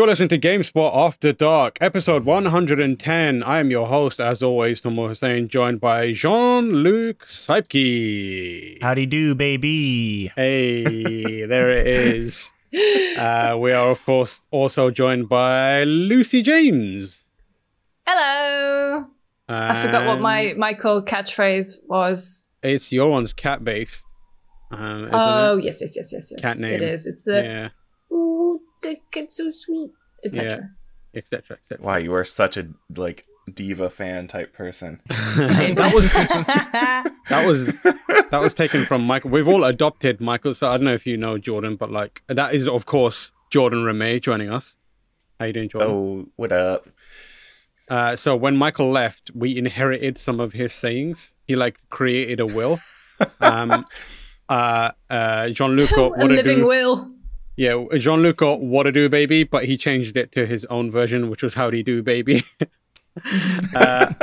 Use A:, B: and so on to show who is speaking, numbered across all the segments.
A: You're listening to GameSpot After Dark, episode 110. I am your host, as always, Tamoor Hussain, joined by Jean-Luc Seipke.
B: Howdy do, baby.
A: Hey, there it is. Uh, we are, of course, also joined by Lucy James.
C: Hello. I forgot what my my cool catchphrase was.
A: It's your one's cat based. Um,
C: Oh
A: it?
C: yes, yes, yes, yes, yes.
A: Cat name.
C: It is. It's the
A: yeah,
C: ooh, the cat's so sweet, etc.
A: etc. etc.
D: Wow, you are such a like diva fan type person.
A: that was that was that was taken from Michael. We've all adopted Michael. So I don't know if you know Jordan, but like that is of course Jordan Ramée joining us. How you doing, Jordan?
D: Oh, what up?
A: Uh, so when Michael left, we inherited some of his sayings. He like created a will. Um, uh, uh, Jean Luc got
C: a
A: what
C: living
A: do.
C: will.
A: Yeah, Jean Luc got what to do, baby, but he changed it to his own version, which was how do do, baby. uh,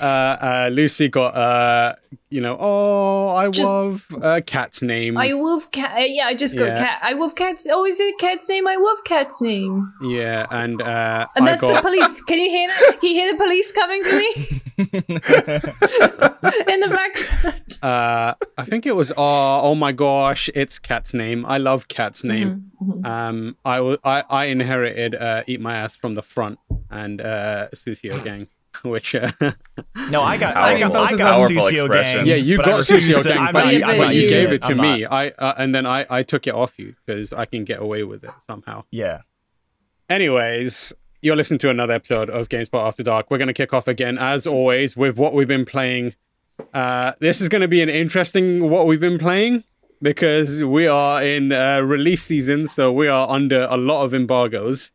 A: uh, uh, Lucy got, uh, you know, oh, I
C: Just-
A: love a cat's name.
C: I love cat. uh, Yeah, I just got
A: Yeah.
C: cat. I love cat's. Oh, is it cat's name? I love cat's name.
A: Yeah, and uh,
C: And
A: I
C: that's
A: got,
C: the police. Can you hear that? Can you hear the police coming for me in the background?
A: uh, I think it was, oh, oh my gosh, it's cat's name. I love cat's
C: Mm-hmm.
A: name. Um, I wa- I, I inherited uh, Eat My Ass from the front and uh, Susio Gang, which uh,
B: No, I got, I got, I got
D: powerful
B: Susio
D: expression.
B: gang.
A: Yeah, you got
B: refuse
A: Susio Gang,
B: I'm
A: but, you,
C: but
A: but you
C: you-
A: gave it to
B: I'm
A: me.
B: not.
A: I uh, and then I, I took it off you because I can get away with it somehow.
B: Yeah.
A: Anyways, you're listening to another episode of GameSpot After Dark. We're going to kick off again, as always, with what we've been playing. Uh, this is going to be an interesting what we've been playing because we are in uh, release season, so we are under a lot of embargoes.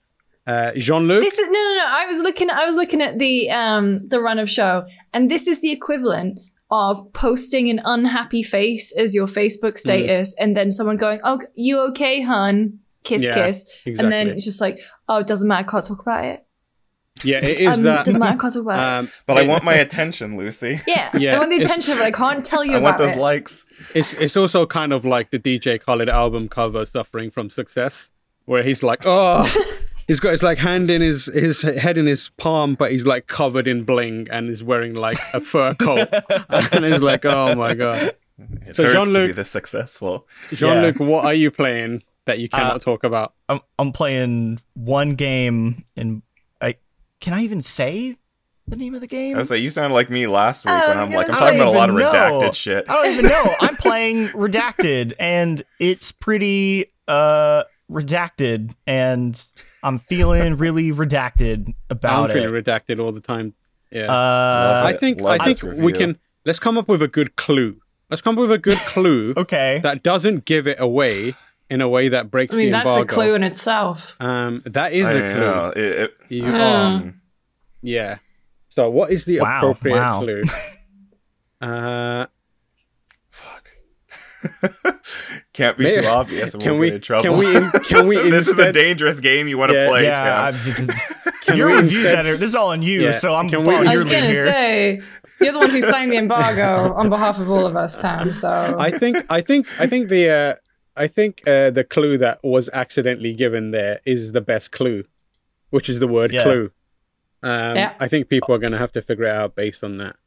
A: Uh, Jean Luc,
C: This is no, no, no. I was looking. I was looking at the um the run of show, and this is the equivalent of posting an unhappy face as your Facebook status, and then someone going, "Oh, you okay, hun?" Kiss,
A: Yeah,
C: kiss, and then it's just like, "Oh, it doesn't matter. I Can't talk about it.
A: yeah, it is
C: um,
A: that.
C: doesn't matter. I Can't talk about it."
A: Um,
D: But I want my attention, Lucy.
C: Yeah,
A: yeah,
C: I want the attention, but I can't tell you about it.
D: I want those
C: it.
D: likes.
A: It's it's also kind of like the DJ Khaled album cover suffering from success, where he's like, oh, he's got his like hand in his his head in his palm, but he's like covered in bling and is wearing like a fur coat, and he's like, oh my god,
D: It
A: So Jean-Luc-
D: be this successful.
A: Jean Luc, what are you playing that you cannot
B: Uh,
A: talk about?
B: I'm, I'm playing one game, and I can I even say the name of the game?
D: I was like, you sounded like me last week
C: I
D: when I'm like, I'm
C: gonna
D: talking about a lot of
B: I know.
D: redacted shit.
B: I don't even know. I'm playing Redacted, and it's pretty uh redacted, and I'm feeling really redacted about it.
A: I'm
B: about it.
A: feeling redacted all the time. Yeah,
B: uh,
A: I think
D: love
A: I think
D: this
A: we can let's come up with a good clue. Let's come up with a good clue
B: okay.
A: that doesn't give it away in a way that breaks
C: I mean,
A: the
C: that's
A: embargo.
C: a clue in itself.
A: Um, that is
D: I
A: a
D: don't
A: clue.
D: know. It, it,
A: You are,
D: um,
A: yeah. So, what is the
B: Wow,
A: appropriate
B: wow.
A: clue? Uh,
D: fuck. Can't be
A: May-
D: too obvious. and
A: can
D: we'll
A: we?
D: get in trouble.
A: Can we? Can we?
D: this is a dangerous game you want to
A: Yeah,
D: play,
B: yeah,
D: Tim.
A: Can
B: your
A: we
B: reviews
A: instead-
B: that this is all on you,
A: Yeah,
B: so I'm
A: can we-
C: I was gonna
B: here.
C: say you're the one who signed the embargo on behalf of all of us, Tam. So
A: I think. I think. I think the. Uh, I think uh, the clue that was accidentally given there is the best clue, which is the word
B: Yeah.
A: clue. Um,
C: Yeah.
A: I think people are going to have to figure it out based on that.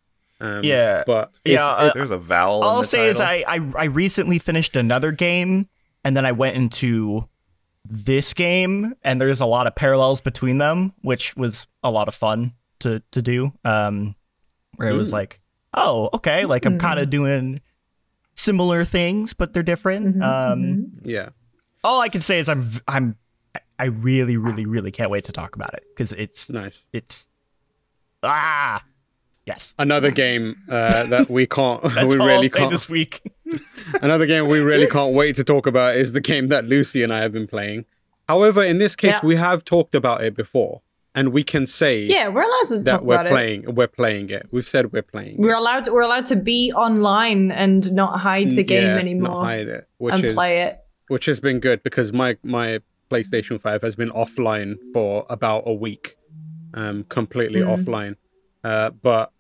A: Um,
B: Yeah.
A: But
B: Yeah,
A: it's-
B: uh,
D: There's a vowel.
B: All
D: in
B: I'll
D: the
B: say is. I, I I recently finished another game, and then I went into this game, and there's a lot of parallels between them, which was a lot of fun to to do. Um, where it was
A: Mm.
B: like, oh, okay, like I'm kind of doing similar things, but they're different.
C: Mhm,
B: um,
C: mhm.
A: yeah.
B: all I can say is I'm I'm I really really really can't wait to talk about it because it's
A: Nice.
B: it's ah yes.
A: Another game uh, that we can't.
B: That's
A: we
B: all
A: really
B: I'll say
A: can't.
B: this week.
A: Another game we really can't wait to talk about is the game that Lucy and I have been playing. However, in this case,
C: Yeah.
A: we have talked about it before, and we can say
C: yeah, we're allowed to
A: that
C: talk
A: we're
C: about it.
A: playing. We're playing it. We've said we're playing.
C: We're
A: it.
C: allowed. To, we're allowed to be online and not hide the game
A: Yeah,
C: anymore
A: Not hide it, which
C: and
A: is
C: play it.
A: which has been good because my my PlayStation Five has been offline for about a week, um, completely
C: Mm.
A: offline. Uh, but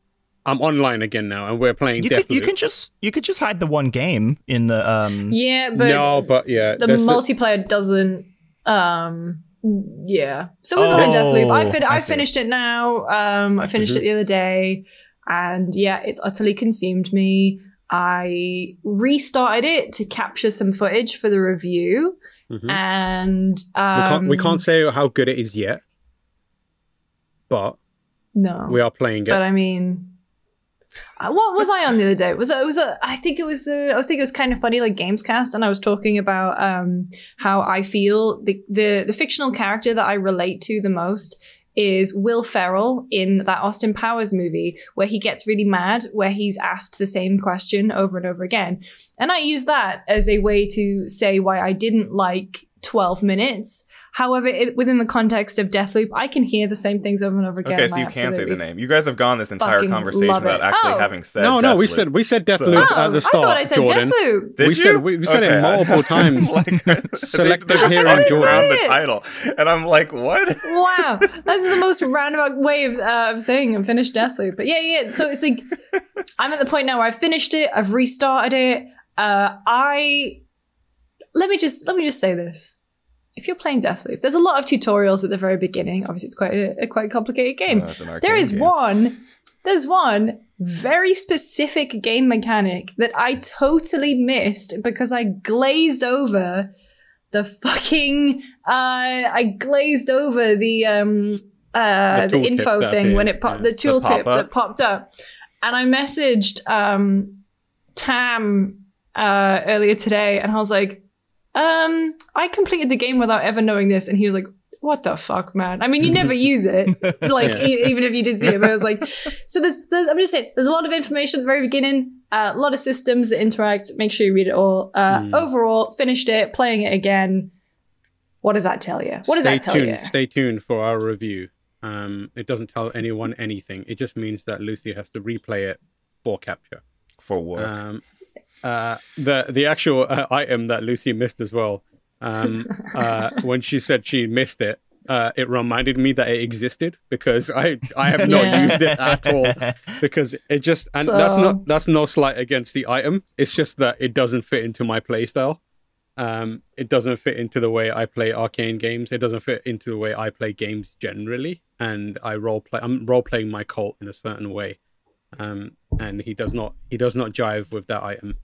A: I'm online again now, and we're playing
B: You could you can just you could just hide the one game in the um
C: Yeah, but
A: no, but yeah,
C: the
A: there's
C: multiplayer doesn't um Yeah. So we're playing Deathloop. I,
B: Oh,
C: fin-
B: I
C: I finished it now. Um, I finished
A: Mhm.
C: it the other day, and yeah, it's utterly consumed me. I restarted it to capture some footage for the review,
A: Mhm.
C: and um,
A: we can't we can't say how good it is yet, but
C: No,
A: we are playing it.
C: but I mean, what was I on the other day? Was it it was a, I think it was the I think it was kind of funny like Gamescast, and I was talking about um how I feel the the the fictional character that I relate to the most is Will Ferrell in that Austin Powers movie where he gets really mad where he's asked the same question over and over again. And I use that as a way to say why I didn't like 12 minutes. However, it, within the context of Deathloop, I can hear the same things over and over again.
D: Okay,
C: and
D: so
C: I
D: you can say the name. You guys have gone this entire conversation
C: love
D: without actually
C: Oh.
D: having said.
A: no, no, we
D: Deathloop.
A: said we said
D: So-
A: Deathloop
C: Oh,
A: at the start.
C: I thought I said
A: Jordan.
C: Deathloop.
D: Did
A: we
D: you?
A: said we, we said
D: Okay,
A: it multiple times.
D: like,
A: Selective
D: they, they just
A: hearing, Jordan.
D: the title, and I'm like, what?
C: wow, that's the most roundabout way of, uh, of saying I'm finished Deathloop. But yeah, yeah. So it's like I'm at the point now where I've finished it. I've restarted it. Uh, I let me just let me just say this: if you're playing Deathloop, there's a lot of tutorials at the very beginning. Obviously, it's quite a, a quite complicated game.
D: An
C: there
D: game.
C: one. There's one very specific game mechanic that I totally missed because I glazed over the fucking uh I glazed over the um uh
A: The
C: the, info thing when it popped
A: yeah.
C: the tooltip that popped up. And I messaged um Tam uh earlier today and I was like, um, I completed the game without ever knowing this, and he was like, what the fuck, man? I mean, you never use it, like
A: Yeah.
C: e- even if you did see it. But I was like, so there's, there's, I'm just saying, there's a lot of information at the very beginning, uh, a lot of systems that interact. Make sure you read it all. Uh,
A: Mm.
C: Overall, finished it, playing it again. What does that tell you? What does
A: stay
C: that tell
A: tuned.
C: you?
A: Stay tuned for our review. Um, it doesn't tell anyone anything. It just means that Lucy has to replay it for capture.
D: for work.
A: Um, uh, the the actual uh, item that Lucy missed as well. Um, uh, when she said she missed it, uh, it reminded me that it existed because I I have not
C: Yeah.
A: used it at all because it just and that's not that's no slight against the item. It's just that it doesn't fit into my playstyle. Um, it doesn't fit into the way I play Arkane games. It doesn't fit into the way I play games generally. And I role play. I'm role playing my cult in a certain way, um, and he does not. He does not jive with that item.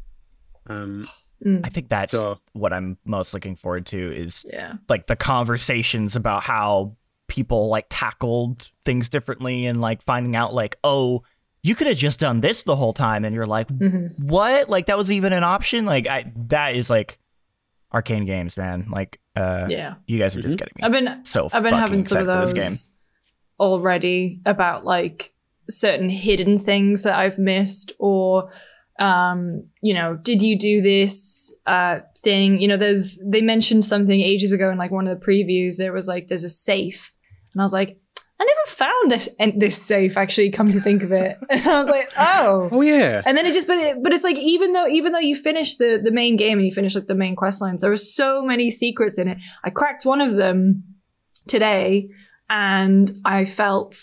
A: Um,
C: Mm,
B: I think that's
A: so
B: what I'm most looking forward to is
C: yeah.
B: like the conversations about how people like tackled things differently and like finding out like oh you could have just done this the whole time and you're like
C: hmm
B: what like that was even an option like I that is like Arkane games man like uh
C: Yeah.
B: you guys are just
A: Mhm.
B: getting me
C: I've been
B: so
C: I've been having some of
B: excited for game.
C: those already about like certain hidden things that I've missed or um you know did you do this uh thing? You know there's they mentioned something ages ago in like one of the previews. There was like there's a safe. And I was like I never found this this safe actually come to think of it. And I was like oh.
A: Oh yeah,
C: and then it just, but it, but it's like even though even though you finish the the main game and you finish like the main quest lines, there are so many secrets in it. I cracked one of them today, and I felt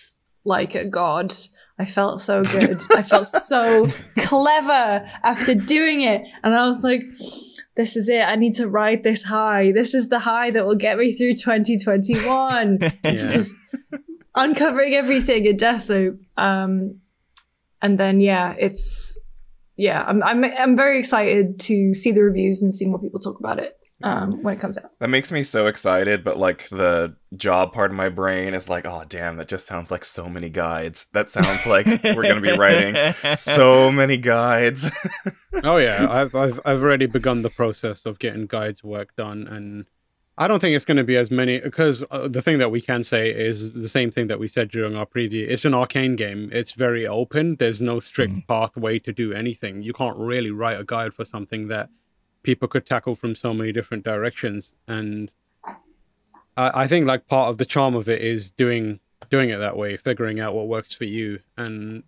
C: like a god. I felt so good. I felt so clever after doing it, and I was like. This is it. I need to ride this high. This is the high that will get me through 2021. It's
A: Yeah.
C: just uncovering everything in Deathloop. Um, and then yeah, it's yeah, I'm I'm I'm very excited to see the reviews and see more people talk about it um, when it comes out.
D: That makes me so excited, but like the job part of my brain is like, oh damn, that just sounds like so many guides. That sounds like we're gonna be writing so many guides.
A: oh yeah. I've I've I've already begun the process of getting guides work done, and I don't think it's going to be as many because uh, the thing that we can say is the same thing that we said during our preview. It's an Arkane game. It's very open. There's no strict pathway to do anything. You can't really write a guide for something that people could tackle from so many different directions. And I, I think like part of the charm of it is doing doing it that way, figuring out what works for you. And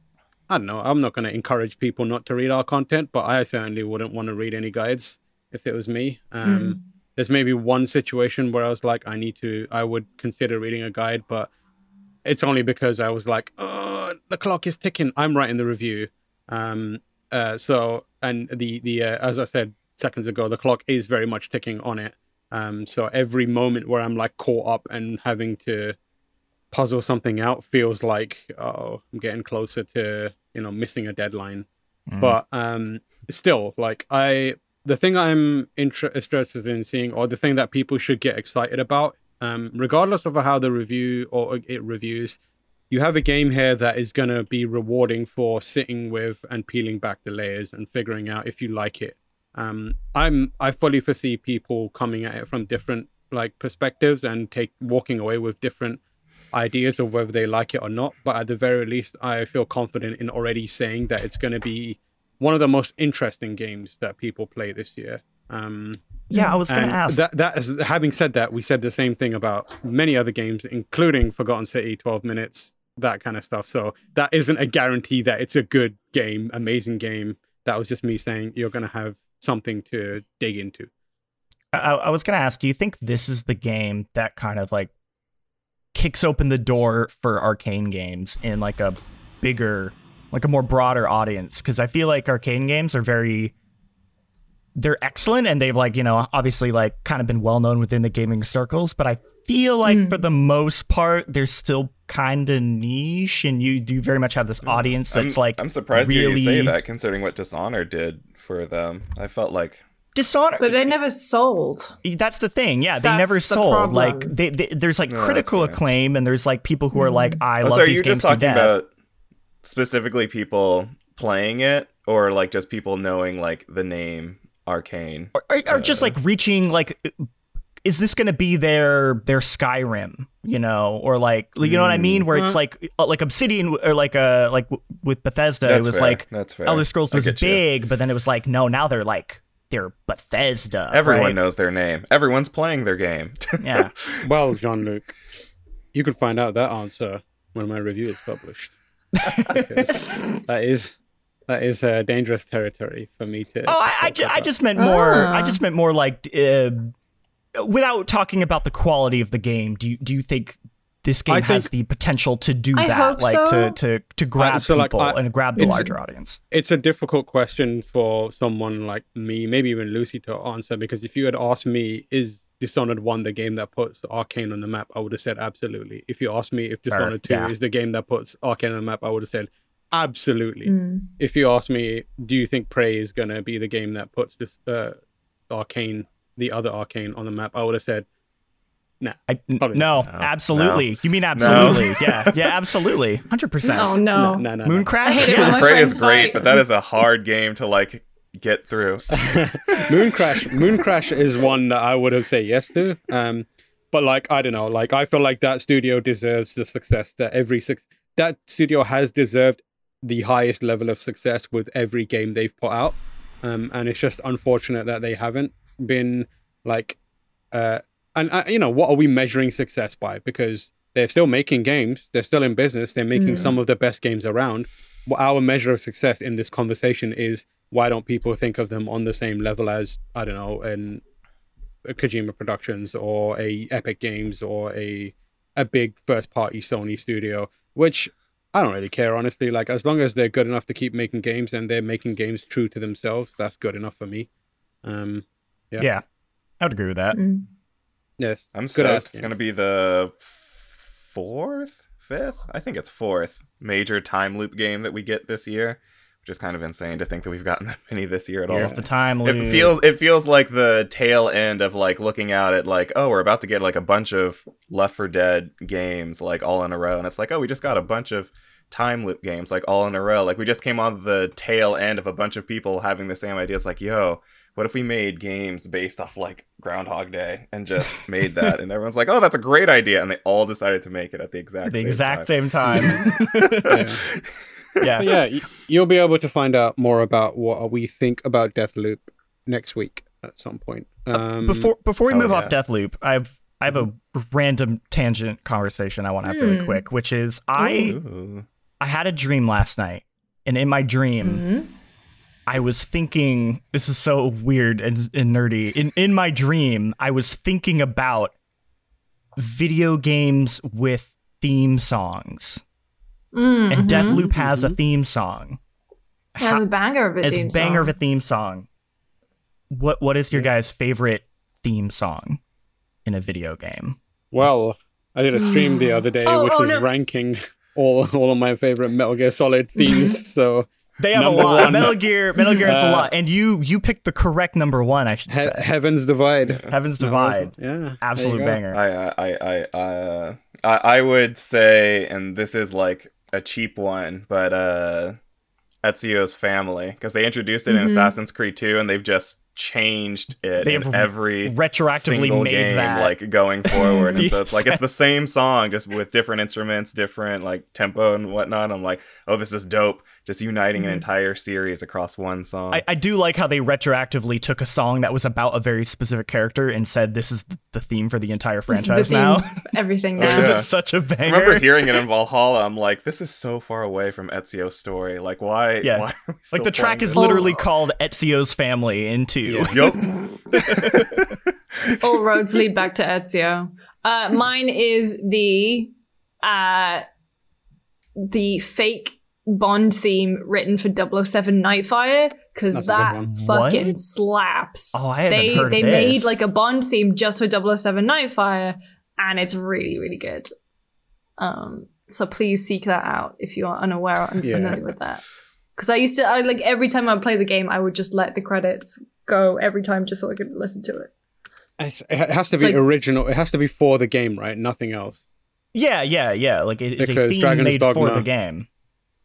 A: I don't know. I'm not going to encourage people not to read our content, but I certainly wouldn't want to read any guides if it was me. Um, there's maybe one situation where I was like, I need to, I would consider reading a guide, but it's only because I was like, oh, the clock is ticking. I'm writing the review. Um, uh, so, and the, the, uh, as I said seconds ago, the clock is very much ticking on it. Um, so every moment where I'm like caught up and having to puzzle something out feels like oh, I'm getting closer to you know missing a deadline.
B: Mm.
A: But um, still, like I, the thing I'm interested in seeing, or the thing that people should get excited about, um, regardless of how the review or it reviews, you have a game here that is going to be rewarding for sitting with and peeling back the layers and figuring out if you like it. Um, I'm I fully foresee people coming at it from different like perspectives and take walking away with different ideas of whether they like it or not. But at the very least, I feel confident in already saying that it's going to be one of the most interesting games that people play this year. Um,
B: yeah, I was going to ask.
A: that that is having said that, we said the same thing about many other games, including Forgotten City, Twelve Minutes, that kind of stuff. So that isn't a guarantee that it's a good game, amazing game. That was just me saying you're going to have something to dig into.
B: I, I was going to ask, do you think this is the game that kind of like kicks open the door for Arkane games in like a bigger, like a more broader audience? Because I feel like Arkane games are very, they're excellent and they've like, you know, obviously like kind of been well known within the gaming circles, but I feel like
C: Mm.
B: for the most part, they're still kind of niche and you do very much have this audience that's
D: I'm,
B: like
D: I'm surprised to hear you say
B: really-
D: that, considering what Dishonor did for them. I felt like
B: Dishonor.
C: But they never sold.
B: That's the thing. Yeah, they
C: That's
B: never
C: the
B: sold.
C: problem.
B: Like they, they, there's like
D: No,
B: critical acclaim, and there's like people who are like, I
D: Oh,
B: love
D: so are
B: these
D: you
B: games
D: just talking
B: to death.
D: about specifically people playing it, or like just people knowing like the name Arkane?
B: or, or, or just
D: uh,
B: like reaching like, is this going to be their their Skyrim? You know, or like you know what I mean? Where it's
A: Uh,
B: like uh, like Obsidian or like uh like with Bethesda,
D: That's
B: it was
D: fair.
B: like
D: that's fair.
B: Elder Scrolls
D: I
B: was
D: get you.
B: big, but then it was like no, now they're like they're Bethesda.
D: Everyone
B: right?
D: knows their name. Everyone's playing their game.
B: Yeah.
A: Well, Jean Luc, you can find out that answer when my review is published. That is that is uh, dangerous territory for me to.
B: Oh, I, I, ju- I just meant more. I
C: Ah.
B: just meant more like, uh, without talking about the quality of the game. Do you do you think this game
A: I
B: has the potential to do
C: I
B: that,
C: hope
B: like
C: so.
B: to to to grab
A: so, like,
B: people
A: I-
B: and grab the
A: it's-
B: larger audience?
A: it's a difficult question for someone like me, maybe even Lucy, to answer. Because if you had asked me, is Dishonored one the game that puts Arkane on the map? I would have said absolutely. If you asked me if
B: Fair,
A: Dishonored Two
B: yeah.
A: is the game that puts Arkane on the map, I would have said absolutely.
C: Mm.
A: If you ask me, do you think Prey is gonna be the game that puts this uh, Arkane, the other Arkane, on the map? I would have said
B: I, n-
A: Probably
B: no,
D: not. No.
B: absolutely. You mean absolutely? yeah, yeah, absolutely, hundred percent.
C: Oh no.
A: no, no, no.
B: Moon
A: no.
B: Crash.
C: I hate it
B: yeah.
D: Prey is great,
C: fight.
D: but that is a hard game to like get through.
A: Mooncrash. Moon Crash is one that I would have said yes to. Um, but like I don't know, like I feel like that studio deserves the success that every six that studio has deserved the highest level of success with every game they've put out. Um, and it's just unfortunate that they haven't been like, uh, and uh, you know what are we measuring success by? Because they're still making games, they're still in business, they're making
C: Mm.
A: some of the best games around. What our measure of success in this conversation is why don't people think of them on the same level as I don't know, an a Kojima Productions or a Epic Games or a a big first party Sony studio, which I don't really care honestly. Like as long as they're good enough to keep making games and they're making games true to themselves, that's good enough for me. Um, Yeah.
B: yeah, I would agree with that.
C: Mm.
A: yes,
D: I'm
A: Good
D: stoked.
A: ass
D: It's
A: game.
D: gonna be the fourth, fifth. I think it's fourth major time loop game that we get this year, is kind of insane to think that we've gotten that many this year at all.
B: Here's the time.
D: It
B: loop.
D: feels it feels like the tail end of like looking out at like oh we're about to get like a bunch of Left for Dead games like all in a row and it's like oh we just got a bunch of time loop games like all in a row like we just came on the tail end of a bunch of people having the same ideas. like yo what if we made games based off like Groundhog Day and just made that and everyone's like oh that's a great idea and they all decided to make it at the exact
B: the
D: same
B: exact
D: time.
B: same time.
A: Yeah.
B: yeah.
A: But yeah, y- you'll be able to find out more about what we think about Deathloop next week at some point. Um,
B: before before we
D: oh,
B: move
D: yeah.
B: off Deathloop, I've I have a random tangent conversation I want to have really
C: Hmm.
B: quick, which is I
D: Ooh.
B: I had a dream last night, and in my dream,
C: Mhm.
B: I was thinking. This is so weird and, and nerdy. In in my dream, I was thinking about video games with theme songs,
C: Mm,
B: and
C: mhm.
B: Deathloop has a theme song.
C: It has a banger of a
B: It's
C: theme
B: banger
C: song.
B: of a theme song. What what is your guys' favorite theme song in a video game?
A: Well, I did a stream the other day
C: Oh,
A: which
C: oh,
A: was
C: no.
A: ranking all all of my favorite Metal Gear Solid themes. so
B: They have
A: Number
B: a lot.
A: one.
B: Metal Gear, Metal Gear has a
A: Uh,
B: lot, and you you picked the correct number one. I should
A: he-
B: say.
A: Heaven's Divide.
B: Heaven's
A: That was-
B: Divide,
A: Yeah.
B: absolute banger.
D: I I I uh, I I would say, and this is like a cheap one, but uh, Ezio's family because they introduced it in
C: Mhm.
D: Assassin's Creed 2, and they've just changed it
B: They
D: in every
B: Retroactively
D: single
B: made
D: game,
B: that.
D: like going forward. and so it's like it's the same song, just with different instruments, different like tempo and whatnot. I'm like, oh, this is dope. Just uniting an
C: Mhm.
D: entire series across one song.
B: I, I do like how they retroactively took a song that was about a very specific character and said this is the theme for the entire
C: This is the
B: franchise
C: theme
B: now.
C: for everything
D: Oh,
C: now.
B: Because
D: yeah.
B: it's such a
D: I
B: banger.
D: remember hearing it in Valhalla. I'm like, this is so far away from Ezio's story. Like, why?
B: Yeah.
D: why are we
B: like the track
D: playing
B: is
D: this?
B: literally called Ezio's Family into.
D: Yup.
C: All roads lead back to Ezio. Uh, mine is the uh, the fake Bond theme written for 007 Nightfire because
A: That's a good
C: that fucking
B: What?
C: slaps.
B: Oh, I haven't
C: they
B: heard
C: they
B: this.
C: made like a Bond theme just for 007 Nightfire, and it's really really good. Um, so please seek that out if you are unaware or
A: Yeah.
C: unfamiliar with that. Because I used to, I like every time I would play the game, I would just let the credits go every time just so I could listen to it.
A: It's, it has to
C: It's
A: be
C: like-
A: original. It has to be for the game, right? Nothing else.
B: Yeah, yeah, yeah. Like it is a
A: Because
B: theme
A: Dragon's
B: made for the game.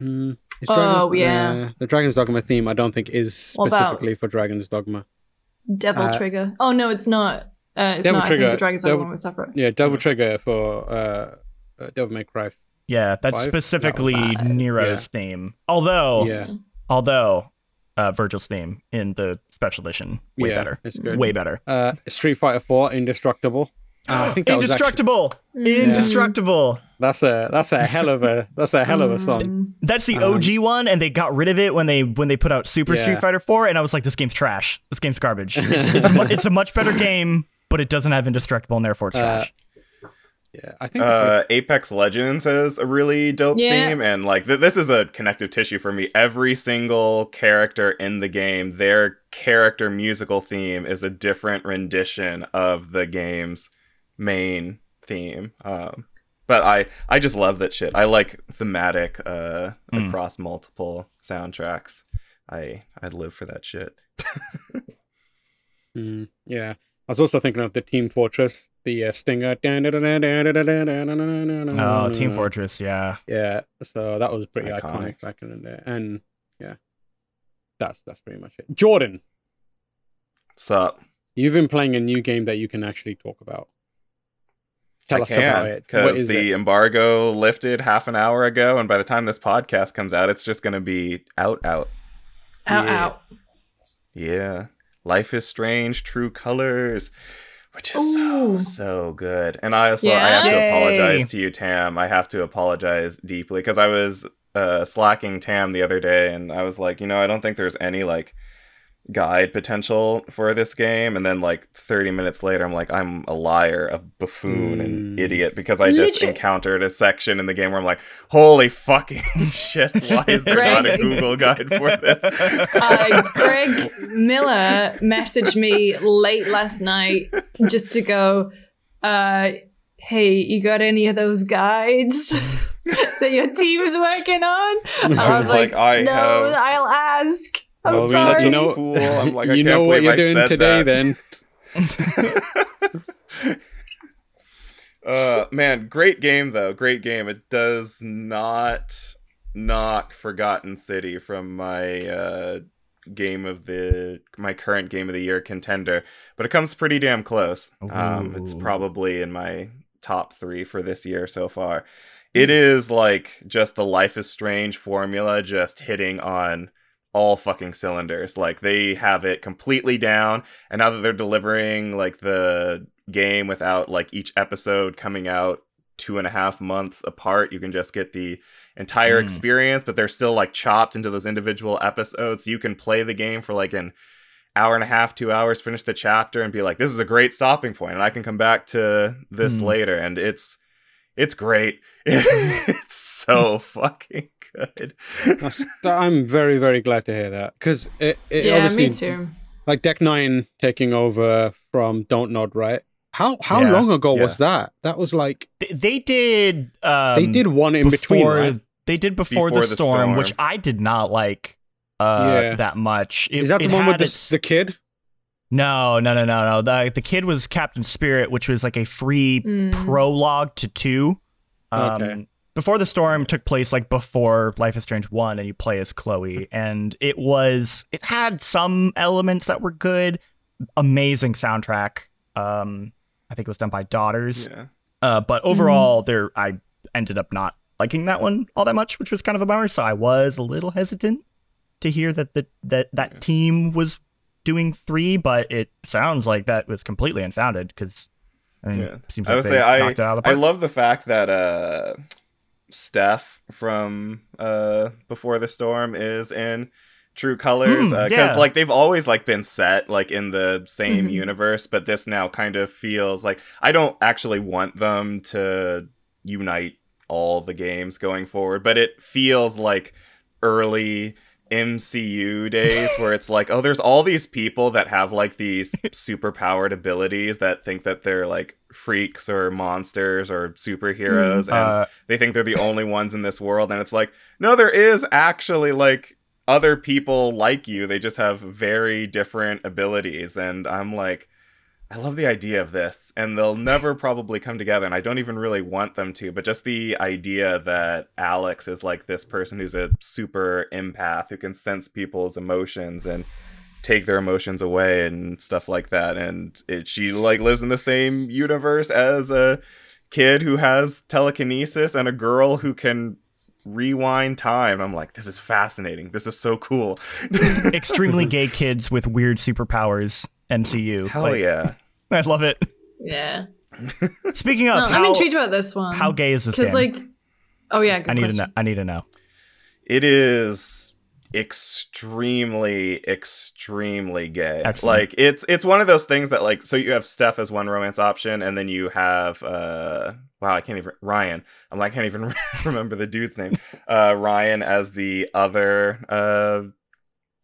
A: Mm,
C: Oh,
A: Dragon's-
C: yeah.
A: uh, the Dragon's Dogma theme, I don't think is specifically for Dragon's Dogma.
C: Devil
A: Uh,
C: Trigger. Oh no, it's not. Uh, it's
A: Devil
C: not. I
A: Trigger-
C: think the Dragon's Dogma
A: Devil-
C: one was separate.
A: Yeah, Devil Trigger for uh, uh, Devil May Cry.
B: Yeah, that's
A: Five?
B: specifically
C: Five.
B: Nero's theme. Although,
A: Yeah,
B: although uh, Virgil's theme in the special edition way
A: Yeah,
B: better,
A: it's good.
B: way better.
A: uh, Street Fighter Four, Indestructible. Uh, I think that was actually,
B: Indestructible,
C: Mm.
B: indestructible.
A: that's a that's a hell of a that's a hell of a song.
C: Mm.
B: That's the
A: Um,
B: OG one, and they got rid of it when they when they put out Super
A: Yeah.
B: Street Fighter 4, and I was like, this game's trash. This game's garbage. It's, it's, mu- it's a much better game, but it doesn't have indestructible, and therefore it's
A: Uh,
B: trash.
A: Yeah, I think. that's
D: Uh, Apex Legends has a really dope
C: Yeah.
D: theme, and like th- this is a connective tissue for me. Every single character in the game, their character musical theme is a different rendition of the game's main theme. Um, but I I just love that shit. I like thematic uh,
B: Mm.
D: across multiple soundtracks. I I live for that shit.
A: Mm, yeah. I was also thinking of the Team Fortress, the uh, Stinger.
B: Oh, Team Fortress, yeah.
A: Yeah, so that was pretty iconic.
D: Iconic.
A: back in the day, and yeah, that's that's pretty much it. Jordan,
D: Sup?
A: you've been playing a new game that you can actually talk about. Tell
D: I
A: us about it.
D: Because the
A: it?
D: embargo lifted half an hour ago, and by the time this podcast comes out, it's just gonna be out, out.
C: Out,
A: Yeah.
C: out.
D: Yeah, Life is Strange, True Colors, which is so
C: Ooh.
D: so good. And I also I
C: Yeah?
D: have to apologize to you, Tam. I have to apologize deeply because I was uh, slacking Tam the other day, and I was like, you know, I don't think there's any like guide potential for this game and then like 30 minutes later i'm like i'm a liar a buffoon and
A: Mm.
D: idiot because i just
C: Liter-
D: encountered a section in the game where i'm like holy fucking shit why is there not a google guide for this
C: Uh, Greg Miller messaged me late last night just to go, uh, hey, you got any of those guides that your team's working on? And I
D: I
C: was
D: was
C: like,
D: like, I
C: no,
D: have-
C: I'll ask. I'm
A: Well, we
C: sorry.
A: let you
D: Such a
A: know-
D: fool. I'm like,
A: you
D: can't
A: know what you're
D: I
A: doing today,
D: that.
A: then.
D: uh man great game though great game it does not knock forgotten city from my uh game of the my current game of the year contender but it comes pretty damn close um it's probably in my top three for this year so far it is like just the life is strange formula just hitting on all fucking cylinders like they have it completely down and now that they're delivering like the game without like each episode coming out two and a half months apart you can just get the entire
B: Mm.
D: experience but they're still like chopped into those individual episodes you can play the game for like an hour and a half two hours finish the chapter and be like this is a great stopping point and i can come back to this
B: Mm.
D: later and it's it's great it's so fucking good
A: That's- I'm very, very glad to hear that because it, it
C: yeah,
A: obviously
C: me too.
A: like Deck Nine taking over from Don't Nod, right? How how
B: Yeah.
A: long ago
D: Yeah.
A: was that? That was like
B: They, they did. Um,
A: they did one in between, right?
B: they did before,
D: Before
B: the,
D: the
B: storm,
D: Storm.
B: which I did not like uh
A: Yeah.
B: that much. It-
A: Is that the one with the,
B: its-
A: the kid?
B: No, no, no, no, no. The the kid was Captain Spirit, which was like a free
C: Mm.
B: prologue to two. Um,
A: Okay.
B: Before the storm took place, like before Life is Strange one, and you play as Chloe, and it was it had some elements that were good. Amazing soundtrack. Um, I think it was done by Daughters.
D: Yeah.
B: Uh, but overall, there I ended up not liking that one all that much, which was kind of a bummer. So I was a little hesitant to hear that the, that that
D: Yeah.
B: team was doing three, but it sounds like that was completely unfounded because I mean,
D: Yeah.
B: it seems
D: I
B: like
D: would
B: they
D: say I
B: it out of the
D: I love the fact that uh Steph from uh Before the Storm is in True Colors
B: Mm,
D: because
B: yeah.
D: like they've always like been set like in the same
C: Mhm.
D: universe, but this now kind of feels like I don't actually want them to unite all the games going forward, but it feels like early MCU days where it's like, oh, there's all these people that have like these superpowered abilities that think that they're like freaks or monsters or superheroes and
B: uh,
D: they think they're the only ones in this world and it's like no there is actually like other people like you. They just have very different abilities and i'm like i love the idea of this and they'll never probably come together and i don't even really want them to but just the idea that alex is like this person who's a super empath who can sense people's emotions and take their emotions away and stuff like that and it, she like lives in the same universe as a kid who has telekinesis and a girl who can rewind time. I'm like, this is fascinating. This is so cool.
B: extremely gay kids with weird superpowers. MCU.
D: Hell
B: Like,
D: yeah.
B: I love it.
C: Yeah.
B: Speaking of
C: No,
B: how,
C: I'm intrigued about this one.
B: how gay is this
C: Because like, oh yeah, good
B: I need
C: question.
B: to know. I need to know.
D: It is extremely extremely gay
B: Excellent.
D: like it's it's one of those things that like so you have steph as one romance option and then you have uh wow i can't even ryan i'm like i can't even remember the dude's name uh ryan as the other uh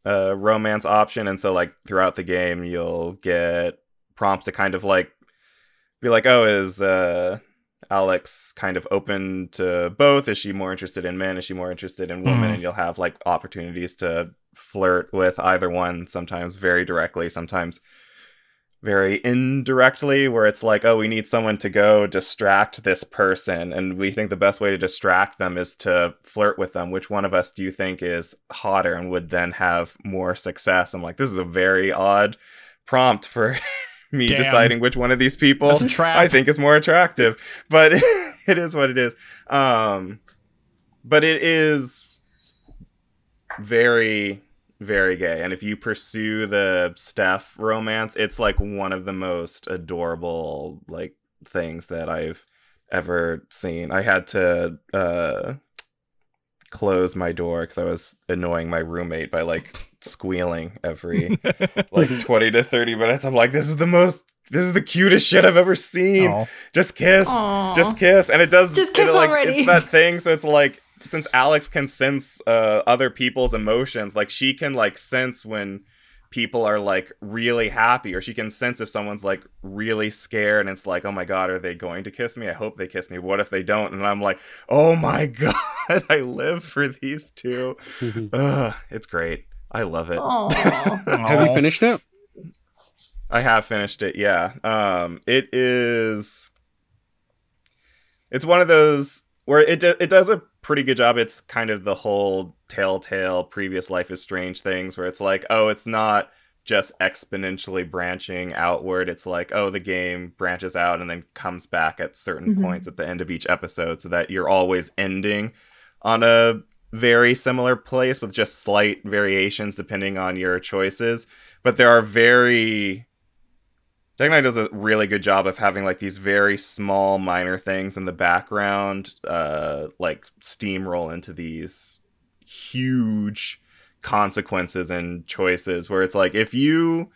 D: uh romance option and so like throughout the game you'll get prompts to kind of like be like oh is uh Alex kind of open to both? Is she more interested in men? Is she more interested in women?
B: Mhm.
D: And you'll have like opportunities to flirt with either one, sometimes very directly, sometimes very indirectly, where it's like, oh, we need someone to go distract this person. And we think the best way to distract them is to flirt with them. Which one of us do you think is hotter and would then have more success? I'm like, this is a very odd prompt for me
B: Damn.
D: deciding which one of these people
B: That's a trap.
D: I think is more attractive, but it is what it is. Um, but it is very, very gay. And if you pursue the Steph romance, it's like one of the most adorable like things that I've ever seen. I had to uh, close my door because I was annoying my roommate by like squealing every like 20 to 30 minutes. I'm like, this is the most, this is the cutest shit I've ever seen.
B: Oh.
D: Just kiss,
C: Aw.
D: just kiss, and it does.
C: Just
D: it,
C: kiss
D: like,
C: already.
D: It's that thing. So it's like since Alex can sense uh, other people's emotions, like she can like sense when people are like really happy, or she can sense if someone's like really scared, and it's like, oh my god, are they going to kiss me? I hope they kiss me. What if they don't? And I'm like, oh my god, I live for these two. Ugh, it's great. I love it.
A: Have you finished it?
D: I have finished it. Yeah. Um, it is. It's one of those where it do, it does a pretty good job. It's kind of the whole telltale previous Life is Strange things where it's like, oh, it's not just exponentially branching outward. It's like, oh, the game branches out and then comes back at certain
C: Mhm.
D: points at the end of each episode, so that you're always ending on a very similar place with just slight variations depending on your choices. But there are very Deck Nine does a really good job of having like these very small minor things in the background, uh, like steamroll into these huge consequences and choices where it's like if you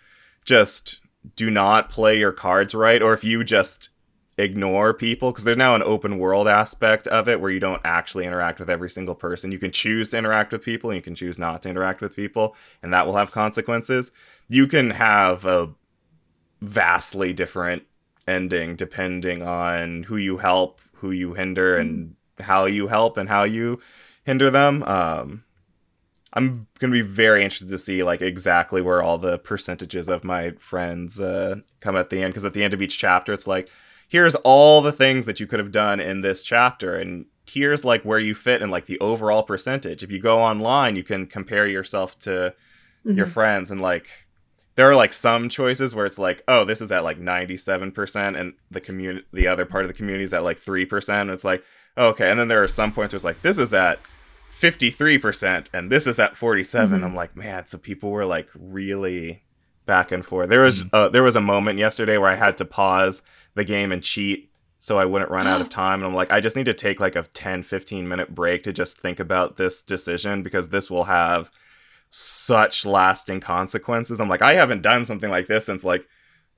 D: just do not play your cards right, or if you just ignore people, because there's now an open world aspect of it where you don't actually interact with every single person. You can choose to interact with people, and you can choose not to interact with people, and that will have consequences. You can have a vastly different ending depending on who you help, who you hinder, and how you help and how you hinder them. Um, I'm gonna be very interested to see like exactly where all the percentages of my friends uh, come at the end because at the end of each chapter, it's like here's all the things that you could have done in this chapter and here's like where you fit in like the overall percentage if you go online you can compare yourself to your
C: Mhm.
D: friends and like there are like some choices where it's like oh this is at like 97% and the community the other part of the community is at like 3% and it's like okay. And then there are some points where it's like this is at 53% and this is at 47
C: Mhm.
D: i'm like man so people were like really back and forth. There was uh, there was a moment yesterday where i had to pause the game and cheat so I wouldn't run out of time. And I'm like, I just need to take like a 10, 15 minute break to just think about this decision because this will have such lasting consequences. I'm like, I haven't done something like this since like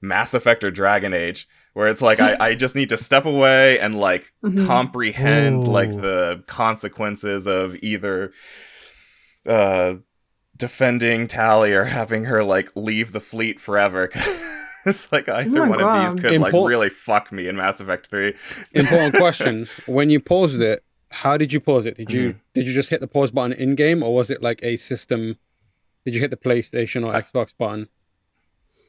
D: Mass Effect or Dragon Age, where it's like, I, I just need to step away and like
C: Mhm.
D: comprehend like the consequences of either uh defending Tali or having her like leave the fleet forever. it's like either
C: my
D: one of these could like really fuck me in Mass Effect 3.
A: Important question. When you paused it, how did you pause it? Did you
D: Mm-hmm.
A: did you just hit the pause button in game, or was it like a system? Did you hit the PlayStation or Xbox button?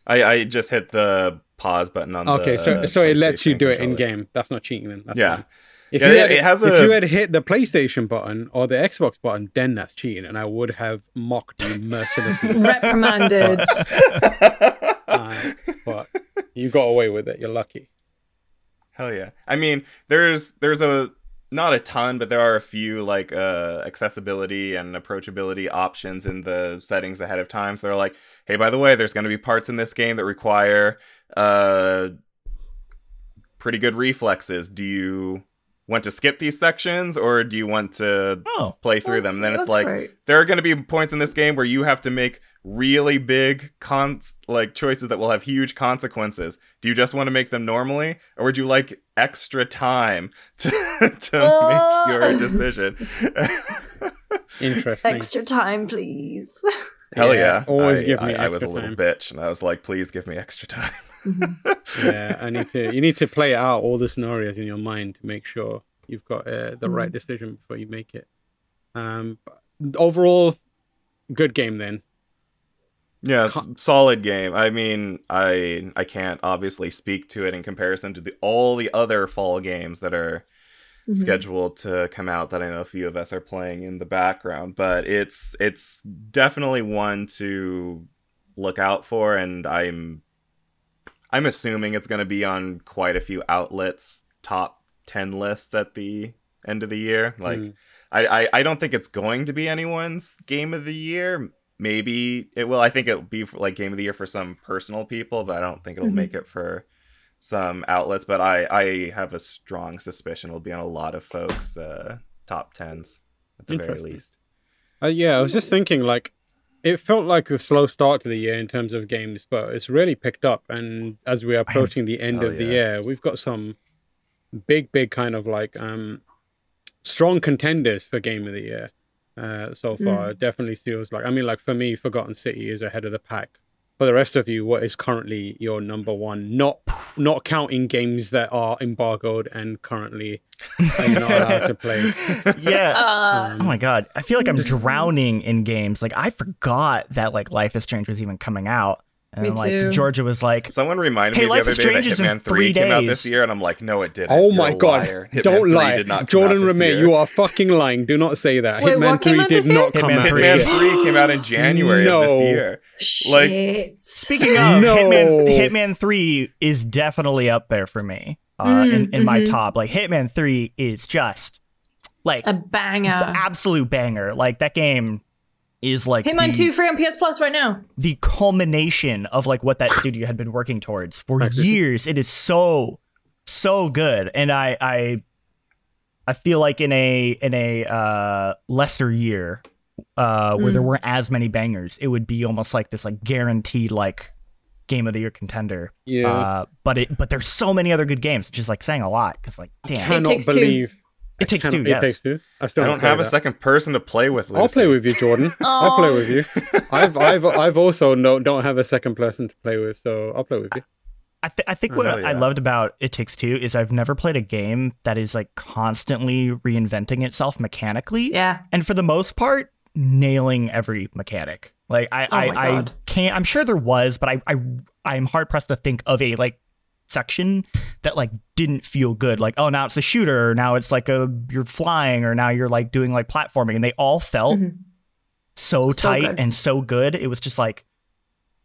D: I, I just hit the pause button on
A: Okay,
D: the
A: so so it lets you
D: PlayStation
A: do it in game. That's not cheating then. That's
D: Yeah.
A: fine. If
D: Yeah,
A: you had,
D: it has
A: if
D: a-
A: you had hit the PlayStation button or the Xbox button, then that's cheating, and I would have mocked you mercilessly.
C: Reprimanded.
A: Uh, but you got away with it. You're lucky.
D: Hell yeah. I mean, there's there's a not a ton, but there are a few like uh accessibility and approachability options in the settings ahead of time. So they're like, hey, by the way, there's gonna be parts in this game that require uh pretty good reflexes. Do you want to skip these sections or do you want to
B: Oh,
D: play through them? And then it's like
C: great.
D: there are going to be points in this game where you have to make really big cons like choices that will have huge consequences. Do you just want to make them normally, or would you like extra time to to
C: Oh.
D: make your decision?
A: Interesting.
C: Extra time, please.
D: Hell yeah!
A: Always
D: I,
A: give me
D: I, I was a little
A: time.
D: bitch, and I was like, "Please give me extra time."
A: yeah, I need to. You need to play out all the scenarios in your mind to make sure you've got uh, the right decision before you make it. Um, overall, good game then.
D: Yeah,
A: Con-
D: solid game. I mean, I I can't obviously speak to it in comparison to the all the other fall games that are
C: Mhm.
D: scheduled to come out that I know a few of us are playing in the background, but it's it's definitely one to look out for and I'm I'm assuming it's going to be on quite a few outlets top 10 lists at the end of the year. Like
A: Mm.
D: I, I I don't think it's going to be anyone's game of the year. Maybe it will. I think it'll be for, like game of the year for some personal people, but I don't think it'll
C: Mhm.
D: make it for some outlets. But I I have a strong suspicion it'll be on a lot of folks' uh, top tens at the very least.
A: Uh, yeah, I was just thinking like it felt like a slow start to the year in terms of games, but it's really picked up. And as we are approaching the end
D: Hell
A: of the year, we've got some big, big kind of like um strong contenders for game of the year uh, so far. It definitely feels like I mean, like for me, Forgotten City is ahead of the pack. For the rest of you, what is currently your number one? Not not counting games that are embargoed and currently are not allowed to play.
B: yeah.
C: Uh,
B: Oh my god, I feel like I'm drowning in games. Like I forgot that like Life is Strange was even coming out, and
C: Me
B: like
C: too.
B: Georgia was like,
D: Someone reminded
B: Hey,
D: me the
B: Life
D: other day that
B: Strange in
D: Hitman 3
B: three
D: came out this year, and I'm like, no, it didn't.
A: Oh
D: You're
A: my god! Don't lie,
D: did not
A: Jordan
D: out Ramée.
A: You are fucking lying. Do not say that.
C: Wait,
A: Hitman
C: what came
A: Three did
C: this year?
A: not come
B: Hitman
A: out.
B: 3.
D: Hitman
A: yet.
D: 3 came out in January of this year. Like-
C: shit.
B: Speaking of
A: No.
B: Hitman, Hitman Three is definitely up there for me uh,
C: Mm,
B: in in my
C: mhm.
B: top. Like Hitman Three is just like
C: a banger.
B: absolute banger. Like that game is like
C: Hitman
B: the,
C: 2 free on PS Plus right now.
B: the culmination of like what that studio had been working towards for years. It is so so good, and I I I feel like in a in a uh, lesser year uh, where there
C: Mm.
B: weren't as many bangers, it would be almost like this like guaranteed like game of the year contender.
A: Yeah.
B: Uh, but it but there's so many other good games, which is like saying a lot because like damn,
A: cannot
C: Takes Two.
A: believe
B: it takes
A: cannot-
B: two.
A: It
B: Yes.
A: takes two. I still
D: I don't
A: play
D: have a
A: that.
D: second person to play with.
A: I'll play with you, Jordan. I'll play with you. I've I've I've also no don't have a second person to play with, so I'll play with you.
B: I, th- I think
A: Oh,
B: what
D: hell
B: I loved about It Takes Two is I've never played a game that is like constantly reinventing itself mechanically,
C: Yeah.
B: and for the most part, nailing every mechanic. Like I,
C: Oh
B: I, I can't. I'm sure there was, but I, I, I'm hard pressed to think of a like section that like didn't feel good. Like oh, now it's a shooter, or now it's like a you're flying, or now you're like doing like platforming, and they all felt
C: Mhm.
B: so,
C: So
B: tight
C: good.
B: and so good. It was just like,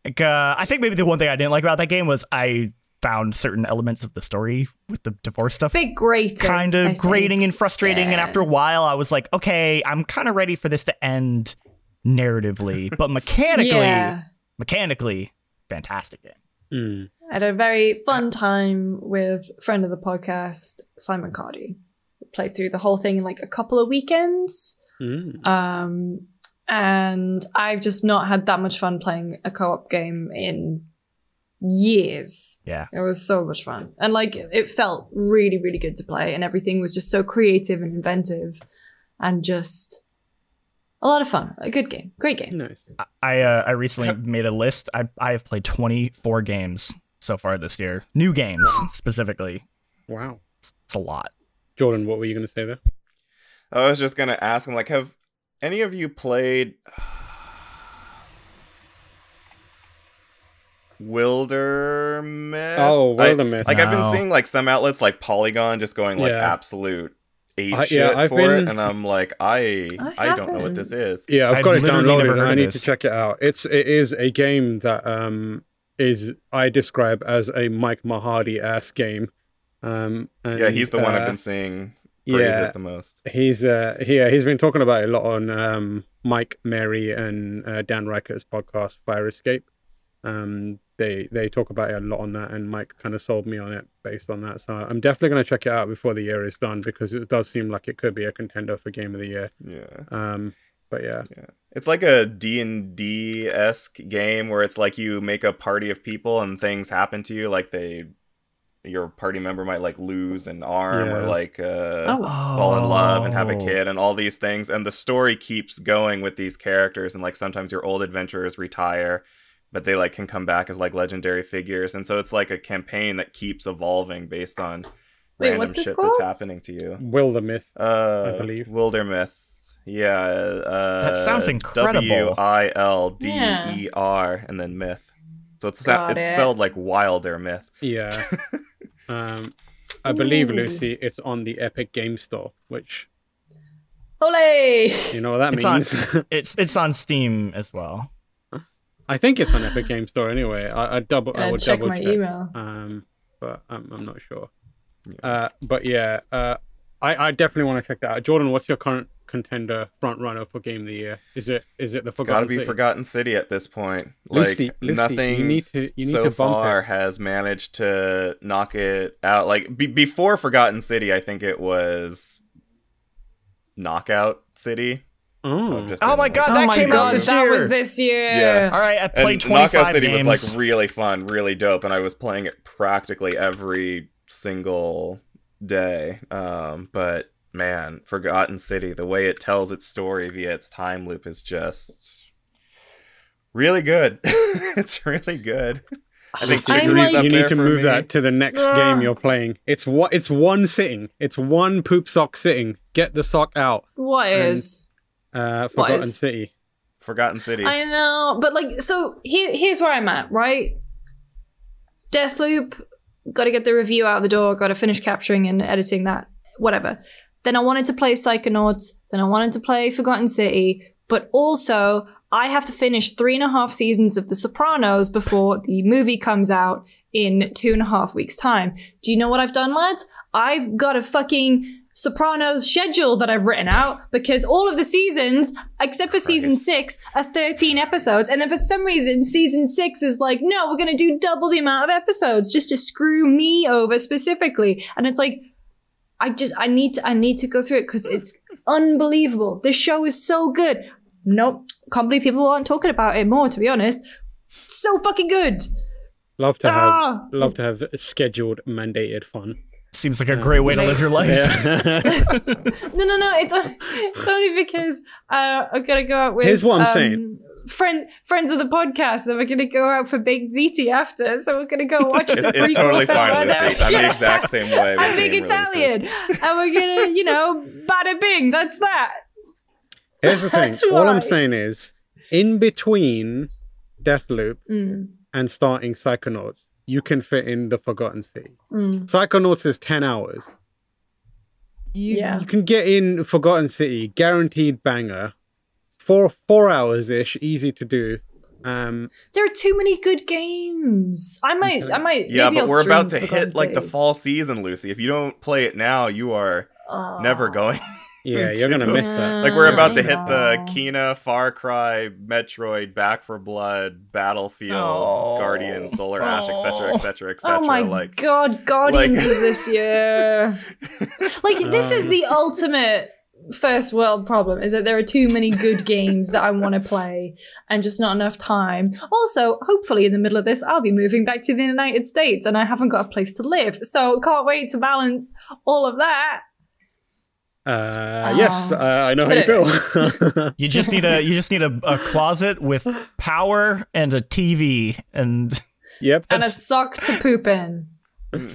B: like uh, I think maybe the one thing I didn't like about that game was I found certain elements of the story with the divorce stuff
C: Bit grating.
B: kind
C: I
B: of
C: think.
B: grating and frustrating. And after a while, I was like, okay, I'm kind of ready for this to end narratively, but mechanically,
C: Yeah.
B: mechanically, fantastic game.
A: Mm.
C: I had a very fun time with friend of the podcast, Simon Cardy. Played through the whole thing in like a couple of weekends.
A: Mm.
C: Um, and I've just not had that much fun playing a co-op game in years.
B: Yeah.
C: It was so much fun. And like it felt really, really good to play. And everything was just so creative and inventive and just a lot of fun. A good game. Great game.
A: Nice.
B: I uh, I recently made a list. I I have played 24 games so far this year, new games specifically.
A: Wow.
B: It's a lot.
A: Jordan, what were you going to say there?
D: I was just gonna ask him, like, have any of you played Wildermyth?
A: Oh,
D: I-
A: Wildermyth.
D: like I've been seeing like some outlets like Polygon just going like
A: Yeah.
D: absolute ape
A: I-
D: shit
A: yeah, I've
D: for
A: been-
D: it, and I'm like, I
C: I
D: I, don't know what this is.
A: Yeah, I've
B: I've
A: got it downloaded. and I need
B: this.
A: to check it out. It's it is a game that um is I describe as a Mike Mahardy ass game. Um, and,
D: yeah, he's the one I've
A: uh,
D: been seeing
A: Yeah,
D: it the most.
A: he's uh yeah he's been talking about it a lot on um Mike, Mary, and uh, Dan Ryckert's podcast Fire Escape. Um, they they talk about it a lot on that, and Mike kind of sold me on it based on that. So I'm definitely going to check it out before the year is done because it does seem like it could be a contender for Game of the Year.
D: Yeah.
A: Um, but yeah, yeah.
D: It's like a D&D esque game where it's like you make a party of people and things happen to you like they your party member might like lose an arm or like uh
C: Oh,
D: fall in love and have a kid and all these things and the story keeps going with these characters and like sometimes your old adventurers retire but they like can come back as like legendary figures and so it's like a campaign that keeps evolving based on
C: Wait,
D: random
C: what's this
D: shit
C: called?
D: that's happening to you
A: Wildermyth.
D: uh,
A: I believe.
D: Wildermyth. Yeah. Uh,
B: That sounds incredible.
D: W I L D E R and then myth. So it's
C: Got
D: it's
C: it.
D: spelled like Wilder myth.
A: Yeah. um, I believe
C: Ooh.
A: Lucy, it's on the Epic Game Store, which
C: Ole!
A: you know what that
B: It's on-
A: means.
B: It's it's on Steam as well.
A: I think it's on Epic Game Store anyway. I, I double. I
C: Uh,
A: would
C: check
A: double
C: my
A: check.
C: email.
A: Um, but I'm I'm not sure.
D: Yeah.
A: Uh, but yeah. Uh, I I definitely want to check that out. Jordan, what's your current contender front runner for Game of the Year? Is it is it the
D: It's got to
A: Forgotten
D: be
A: City?
D: Forgotten City at this point.
A: Lucy,
D: like
A: Lucy,
D: nothing
A: you need to- you need
D: so
A: to
D: far
A: it.
D: has managed to knock it out. Like be- before Forgotten City, I think it was Knockout City. So
A: Oh,
D: I've just
B: Oh my
D: like-
B: God,
C: oh
B: that
C: my
B: came out
C: god,
B: this
C: that
B: year.
C: was this year.
D: Yeah.
B: All right, I
D: and
B: played 25
D: Knockout City
B: games.
D: was like really fun, really dope, and I was playing it practically every single day. Um, but man, Forgotten City, the way it tells its story via its time loop is just really good. it's really good. I think
A: Lucy,
C: I'm
A: you need,
C: like-
A: you need to
D: for
A: move
D: me.
A: that to the next
C: Ah.
A: game you're playing. It's what it's one sitting. It's one poop sock sitting. Get the sock out.
C: What is?
A: And-
C: is?
A: Uh, Forgotten
C: is-
A: City.
D: Forgotten City.
C: I know, but like, so here, here's where I'm at, right? Deathloop, got to get the review out the door, got to finish capturing and editing that, whatever. Then I wanted to play Psychonauts, then I wanted to play Forgotten City, but also I have to finish three and a half seasons of The Sopranos before the movie comes out in two and a half weeks' time. Do you know what I've done, lads? I've got a fucking Sopranos schedule that I've written out because all of the seasons, except for season six, are 13 episodes. And then for some reason, season six is like, no, we're going to do double the amount of episodes just to screw me over specifically. And it's like, I just, I need to, I need to go through it because it's unbelievable. This show is so good. Nope. Can't believe people aren't talking about it more, to be honest. So fucking good.
A: Love to have
C: Ah!
A: love to have scheduled mandated fun.
B: Seems like a great way to live your life.
C: No, no, no. It's, on- it's only because uh, I've got to go out with.
A: Here's what I'm
C: um,
A: saying.
C: friend friends of the podcast, and we're gonna go out for baked ziti after. So we're gonna go watch the
D: It's,
C: prequel
D: it's totally
C: film.
D: fine,
C: I know.
D: Lucy. I'm the exact same way.
C: I'm big Italian,
D: releases.
C: and we're gonna, you know, bada bing. That's that.
A: Here's the thing.
C: That's
A: All
C: why.
A: I'm saying is, in between Deathloop
C: Mm,
A: and starting Psychonauts, you can fit in the Forgotten City.
C: mm.
A: Psychonauts is 10 hours. You,
C: Yeah.
A: you can get in Forgotten City, guaranteed banger. Four four hours ish, easy to do. Um,
C: There are too many good games. I might, I might.
D: Yeah,
C: maybe
D: but
C: I'll
D: we're about to
C: Forgotten
D: hit like the fall season, Lucy. If you don't play it now, you are
C: Oh.
D: never going.
A: yeah, you're gonna miss that.
D: like we're about to hit the. Kena, Far Cry, Metroid, Back 4 Blood, Battlefield,
B: Oh.
D: Guardian, Solar Ash, etc., etc., etc.
C: Oh my
D: like
C: god, Guardians
D: like-
C: is this year. like this is
A: Um.
C: the ultimate first world problem is that there are too many good games that I want to play and just not enough time. Also, hopefully in the middle of this I'll be moving back to the United States and I haven't got a place to live. So can't wait to balance all of that.
A: Uh, yes, uh, I know how you feel.
B: You just need a you just need a, a closet with power and a TV and
A: yep.
C: And a sock to poop in.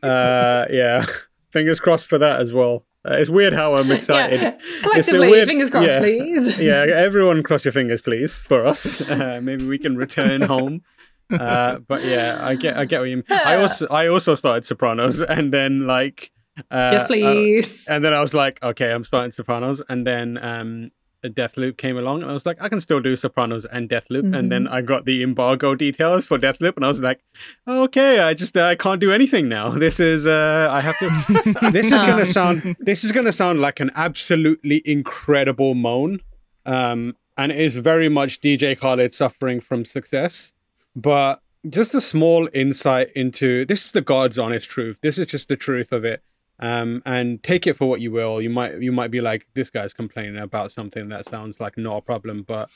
A: Uh, yeah. Fingers crossed for that as well. Uh, it's weird how I'm excited.
C: Yeah. Collectively,
A: weird-
C: fingers crossed,
A: yeah.
C: please.
A: yeah, everyone cross your fingers, please, for us. Uh, maybe we can return home. Uh, but yeah, I get, I get what you mean. I also, I also started Sopranos, and then like, uh,
C: yes,
A: uh,
C: please.
A: and then I was like, okay, I'm starting Sopranos, and then um, Deathloop came along, and I was like, I can still do Sopranos and Deathloop, and then I got the embargo details for Deathloop, and I was like, okay, I just uh, I can't do anything now. This is uh, I have to. this is gonna sound. This is gonna sound like an absolutely incredible moan, um, and it is very much DJ Khaled suffering from success, but. Just a small insight into this is the God's honest truth. This is just the truth of it um, and take it for what you will. You might you might be like, this guy's complaining about something that sounds like not a problem, but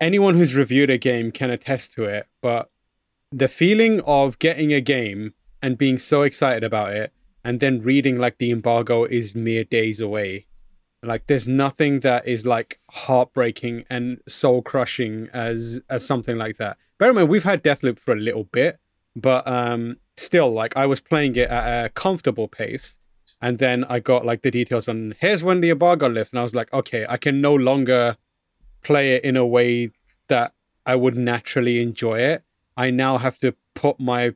A: anyone who's reviewed a game can attest to it. But the feeling of getting a game and being so excited about it, and then reading like the embargo is mere days away. Like there's nothing that is like heartbreaking and soul crushing as as something like that. Bear in mind, we've had Deathloop for a little bit, but um still like i was playing it at a comfortable pace and then i got like the details on here's when the embargo lifts and i was like okay i can no longer play it in a way that i would naturally enjoy it. I now have to put my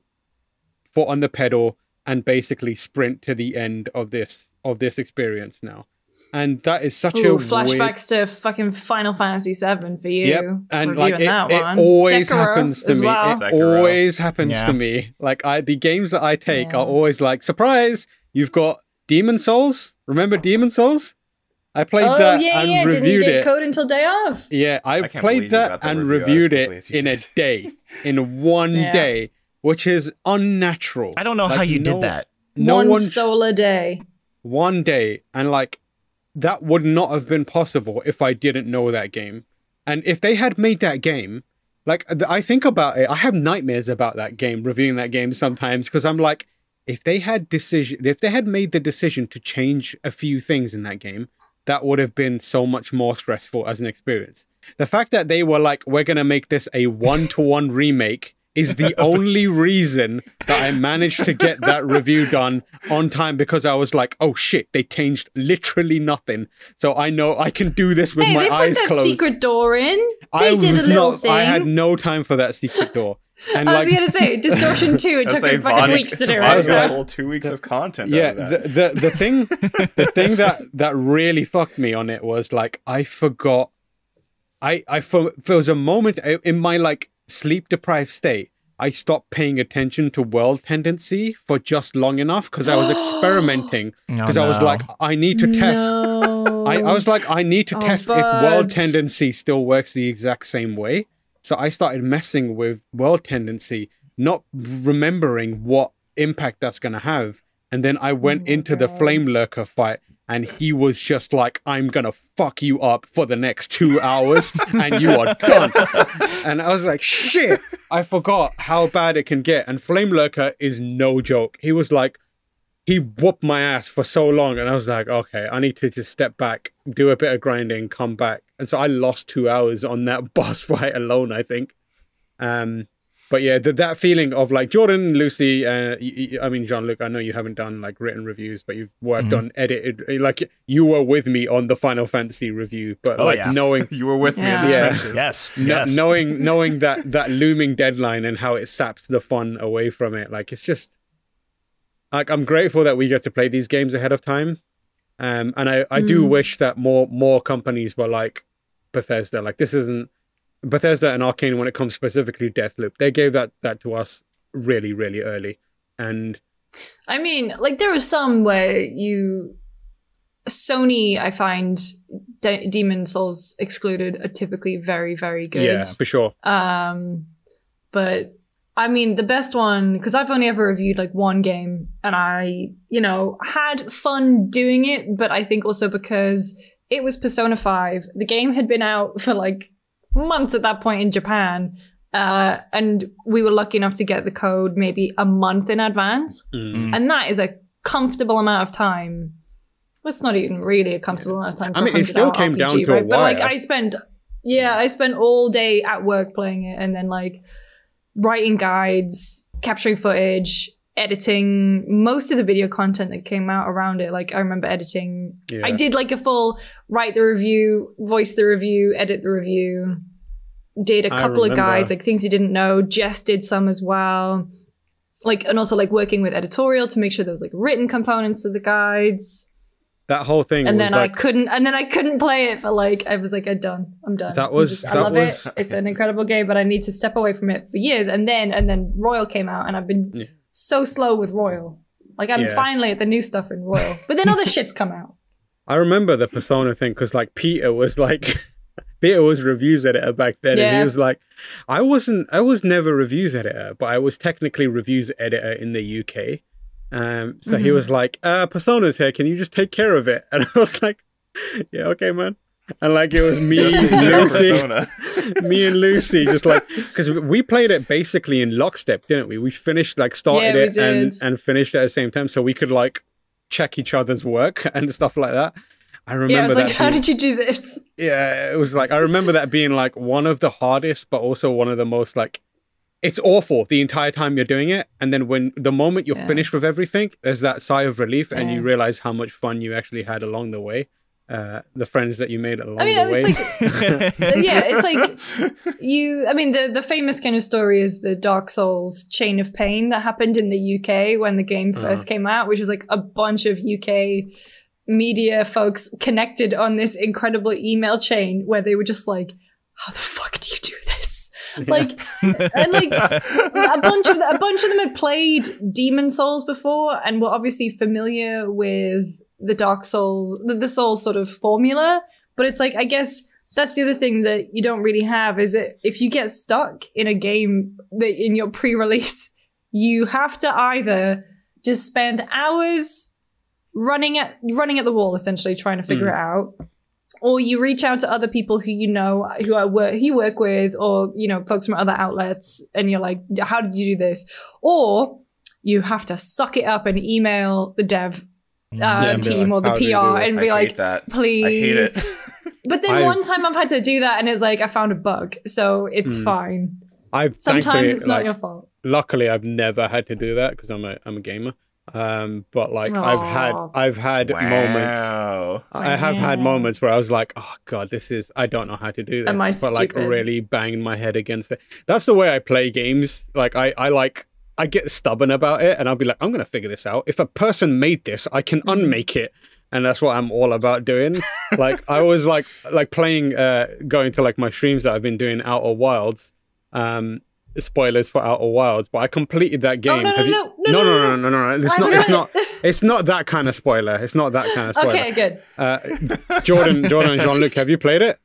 A: foot on the pedal and basically sprint to the end of this of this experience now and that is such
C: Ooh,
A: a
C: flashbacks to fucking Final Fantasy VII for you.
A: Yep, and like it,
C: that
A: it always
C: Sekiro
A: happens to me.
C: well.
A: It
D: Sekiro.
A: always happens
B: Yeah.
A: to me. Like I, the games that I take
C: Yeah.
A: are always like surprise. You've got Demon Souls. Remember Demon Souls? I played
C: oh
A: that
C: yeah,
A: and
C: yeah. Didn't get
A: it.
C: code until day of.
A: Yeah, I,
D: I
A: played that and
D: review
A: reviewed it
D: as you
A: in a day, in one
C: Yeah.
A: day, which is unnatural.
B: I don't know
A: Like,
B: how you
A: no-
B: did that.
A: No
C: one
A: one
C: solar day.
A: one day and like that would not have been possible if i didn't know that game. And if they had made that game like i think about it i have nightmares about that game reviewing that game sometimes because i'm like if they had decision if they had made the decision to change a few things in that game that would have been so much more stressful as an experience. The fact that they were like we're to make this a one-to-one remake is the only reason that I managed to get that review done on time because I was like, oh shit, they changed literally nothing. So I know I can do this with
C: hey,
A: my
C: they put
A: eyes
C: that
A: closed.
C: secret door in.
A: I
C: did a little
A: not,
C: thing.
A: I had no time for that secret door. And
C: I was
A: like,
C: gonna say Distortion Two. It took
D: say
C: him fucking
D: Vonnie-
C: weeks to do
D: Vonnie
C: it.
D: got a
C: so-
D: whole two weeks of content.
A: yeah,
D: out of
A: the,
D: that.
A: the the thing the thing that that really fucked me on it was like I forgot I I for there was a moment in my like sleep deprived state I stopped paying attention to world tendency for just long enough because I was experimenting oh, because I was like I need to test
C: No.
A: I, I was like, I need to
C: Oh,
A: test if world tendency still works the exact same way. So I started messing with world tendency, not remembering what impact that's going to have. And then I went oh
C: my
A: into the Flamelurker fight, and he was just like, I'm to fuck you up for the next two hours, and you are done. and I was like, shit, I forgot how bad it can get. And Flamelurker is no joke. He was like, he whooped my ass for so long and i was like okay i need to just step back do a bit of grinding come back and so I lost two hours on that boss fight alone. I think. Um, but yeah, th- that feeling of like Jordan, Lucy, uh, y- y- I mean Jean Luc. I know you haven't done like written reviews, but you've worked
B: Mhm.
A: on edited. Like you were with me on the Final Fantasy review, but
B: Oh,
A: like
B: yeah.
A: knowing
D: You were with me in the
A: Yeah.
D: trenches.
B: Yes.
A: no,
B: yes.
A: knowing knowing that that looming deadline and how it saps the fun away from it like it's just like i'm grateful that we get to play these games ahead of time um and i i do
C: Mm.
A: wish that more more companies were like bethesda like this isn't bethesda and Arkane when it comes specifically to deathloop they gave that that to us really really early and
C: I mean, like there are some where you Sony, I find De- Demon Souls excluded are typically very, very good.
A: yeah for sure
C: Um, but I mean, the best one because I've only ever reviewed like one game, and I, you know, had fun doing it. But I think also because it was Persona Five, the game had been out for like months at that point in Japan, uh, and we were lucky enough to get the code maybe a month in advance,
A: Mm.
C: and that is a comfortable amount of time. Well, it's not even really a comfortable amount of time.
A: I mean, it still came
C: RPG,
A: down to a
C: right? But like. I spent, yeah, I spent all day at work playing it, and then like writing guides, capturing footage, editing most of the video content that came out around it. Like, I remember editing.
A: yeah.
C: I did like a full write the review, voice the review, edit the review. Did a couple of guides, like things you didn't know. Jess did some as well. Like, and also like working with editorial to make sure there was like written components to the guides
A: that whole thing
C: and
A: was
C: then
A: like
C: I couldn't, and then I couldn't play it for like I was like, I'm done, I'm done.
A: That was-
C: just- I love
A: was-
C: it. It's an incredible game, but I need to step away from it for years. And then, and then Royal came out, and I've been
A: Yeah.
C: So slow with Royal. Like I'm
A: Yeah.
C: finally at the new stuff in Royal, but then other shit's come out.
A: I remember the Persona thing because like Peter was like Peter was reviews editor back then, and he was like, I wasn't, I was never reviews editor, but I was technically reviews editor in the UK. Um, so he
C: Mhm.
A: was like, uh, Persona's here, can you just take care of it? And I was like, Yeah, okay, man. And like it was me, Lucy, me and Lucy, just like because we played it basically in lockstep, didn't we? We finished like started
C: Yeah,
A: it and
C: did.
A: and finished it at the same time, so we could like check each other's work and stuff like that. I remember
C: yeah, I was
A: that.
C: like, how did you do this?
A: yeah, it was like I remember that being like one of the hardest, but also one of the most like it's awful the entire time you're doing it, and then when the moment you're
C: Yeah.
A: finished with everything, there's that sigh of relief, and you realize how much fun you actually had along the way. Uh, the friends that you made along
C: I mean,
A: the way.
C: it's like yeah, it's like you. I mean, the the famous kind of story is the Dark Souls Chain of Pain that happened in the UK when the game 1st
A: Uh-huh.
C: came out, which was like a bunch of UK media folks connected on this incredible email chain where they were just like, "How the fuck do you do this?" Like, and like a bunch of a bunch of them had played Demon Souls before and were obviously familiar with the Dark Souls, the, the Souls sort of formula. But it's like I guess that's the other thing that you don't really have is that if you get stuck in a game that in your pre-release, you have to either just spend hours running at running at the wall essentially trying to figure mm. it out or you reach out to other people who you know who are work who you work with or you know folks from other outlets and you're like how did you do this or you have to suck it up and email the dev uh,
A: and
C: team
A: like,
C: or the
A: "How do you do
C: PR and be
D: hate
C: like
D: that.
C: please
D: I hate it.
C: but then
A: I've-
C: one time I've had to do that and it's like I found a bug so it's
A: Hmm.
C: fine
A: I've
C: sometimes it's not
A: like,
C: your fault
A: luckily I've never had to do that because I'm a I'm a gamer. Um, but like I've had I've had moments.
D: Wow.
A: I have had moments where I was like, "Oh God, this is I don't know how to do this,"
C: Am I
A: but like really banging my head against it. That's the way I play games. Like I, I like I get stubborn about it, and I'll be like, "I'm gonna figure this out. If a person made this, I can
C: Mm.
A: unmake it." And that's what I'm all about doing. like I was like like playing, uh, going to like my streams that I've been doing Outer Wilds. Um, spoilers for Outer Wilds, but I completed that game.
C: Oh, no, no,
A: Have you-
C: no, no,
A: no,
C: no,
A: no, no, no, no. It's not. It's not. It's not that kind of spoiler. It's not that kind of spoiler.
C: okay good
A: Uh, Jordan, Jordan, and Jean Luc, have you played it?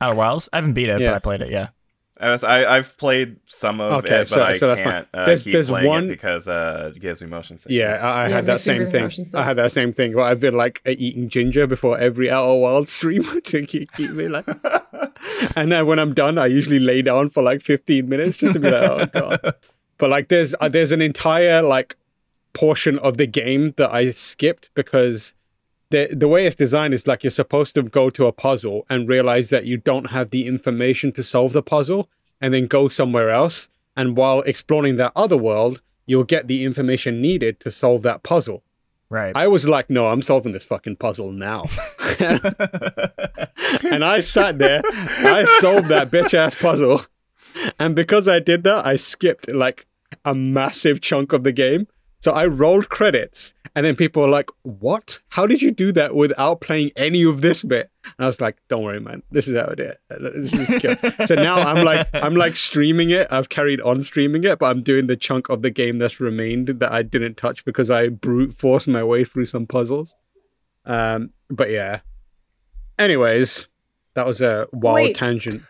B: Outer Wilds. I haven't beat it,
A: Yeah.
B: but I played it. Yeah.
D: I was, I, I've played some of
A: Okay,
D: it, but
A: so-
D: I
A: so that's
D: can't uh,
A: There's-
D: keep
A: there's
D: playing
A: one-
D: it because uh, it gives me motion sickness.
A: Yeah, I, I
C: Yeah,
A: had that same thing. I had that same thing. But I've been like uh, eating ginger before every Outer Wild stream to keep, keep me like. and then when I'm done, I usually lay down for like 15 minutes just to be like, oh god. But like, there's uh, there's an entire like portion of the game that I skipped because the the way it's designed is like you're supposed to go to a puzzle and realize that you don't have the information to solve the puzzle, and then go somewhere else. And while exploring that other world, you'll get the information needed to solve that puzzle.
B: Right.
A: I was like, no, I'm solving this fucking puzzle now. and I sat there, I solved that bitch ass puzzle. And because I did that, I skipped like a massive chunk of the game. So I rolled credits, and then people were like, What? How did you do that without playing any of this bit? And I was like, Don't worry, man. This is how I do it. This is kill." so now I'm like I'm like streaming it. I've carried on streaming it, but I'm doing the chunk of the game that's remained that I didn't touch because I brute forced my way through some puzzles. Um, but yeah. Anyways, that was a wild
C: Wait.
A: tangent.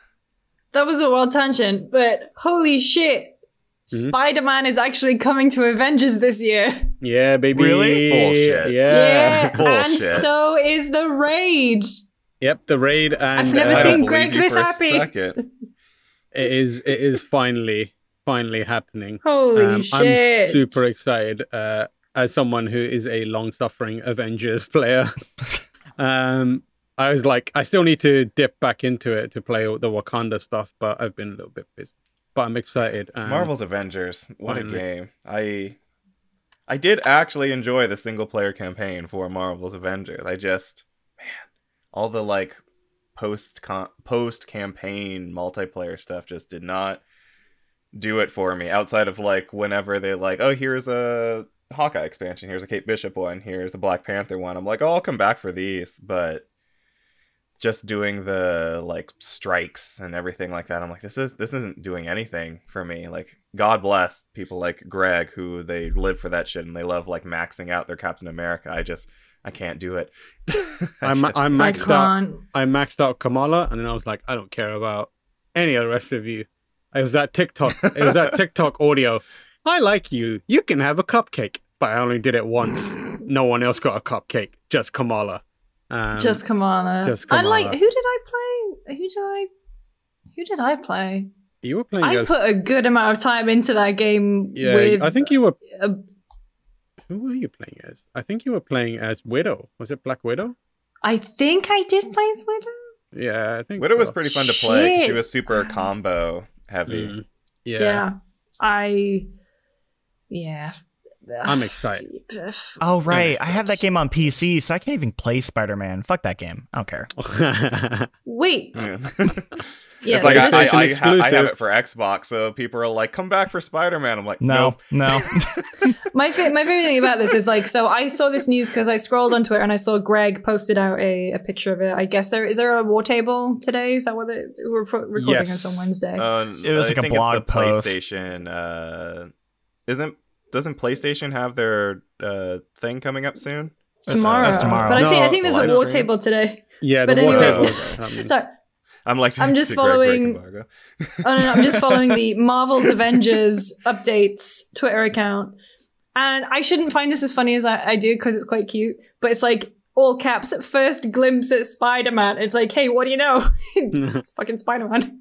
C: That was a wild tangent, but holy shit.
A: Mhm.
C: Spider Man is actually coming to Avengers this year.
A: Yeah, baby.
D: Really? Bullshit.
A: Yeah.
C: and
D: Bullshit.
C: so is the raid.
A: Yep, the raid and
C: I've never
A: uh,
C: seen Greg
D: you
C: this
D: for a
C: happy.
D: second.
A: it is it is finally finally happening.
C: Holy
A: Um,
C: shit.
A: I'm super excited uh, as someone who is a long-suffering Avengers player. um, I was like, I still need to dip back into it to play the Wakanda stuff, but I've been a little bit busy. But I'm excited. Um,
D: Marvel's Avengers. What
A: finally.
D: a game. I I did actually enjoy the single player campaign for Marvel's Avengers. I just man, all the like post post campaign multiplayer stuff just did not do it for me outside of like whenever they're like, "Oh, here's a Hawkeye expansion, here's a Kate Bishop one, here's a Black Panther one." I'm like, "Oh, I'll come back for these." But just doing the like strikes and everything like that i'm like this is this isn't doing anything for me like god bless people like greg who they live for that shit and they love like maxing out their captain america i just i can't do it I
A: I'm, I'm
C: I
A: maxed out. I maxed out Kamala, and then I was like, I don't care about any of the rest of you. It was that TikTok. It was that TikTok audio. I like you. You can have a cupcake, but I only did it once. No one else got a cupcake. Just Kamala. Um,
C: just Kamala.
A: just
C: And like, who did I play? Who did I? Who did I play?
A: you were playing
C: I
A: as.
C: put a good amount of time into that game.
A: yeah,
C: with
A: I think you were.
C: a
A: Who were you playing as? I think you were playing as Widow. Was it Black Widow?
C: I think I did play as Widow.
A: Yeah, I think.
D: widow was pretty fun to play. she was super combo heavy
A: Mm, yeah.
C: Yeah. I. Yeah.
A: I'm excited.
B: oh right, I have that game on PC, so I can't even play Spider Man. Fuck that game. I don't care.
C: Wait.
D: Yeah.
C: Yeah.
D: it's like
C: so
D: I,
C: this
A: I-
C: is-
D: I, I, ha- I have it for xbox so people are like come back for spider-man i'm like
B: No,
D: nope.
B: no.
C: my fa- my favorite thing about this is like so I saw this news because I scrolled on Twitter and I saw Greg posted out a, a picture of it. I guess there is there a war table today? Is that what it, we're pro- recording
A: Yes.
C: this on Wednesday?
D: Uh,
B: It was like a
D: think
B: blog
D: it's the
B: post.
D: PlayStation. Uh, isn't doesn't PlayStation have their uh, thing coming up soon?
C: tomorrow.
B: that's tomorrow.
C: But I think I think there's a war
D: stream.
C: table today.
A: yeah,
C: But
A: the war
C: anyway.
A: table.
C: Sorry.
D: I'm like,
C: I'm just
D: did Greg break
C: following- Oh no, no, I'm just following the Marvel's Avengers updates Twitter account. And I shouldn't find this as funny as I, I do because it's quite cute. But it's like all caps first glimpse at Spider-Man. It's like, hey, what do you know? it's fucking Spider-Man.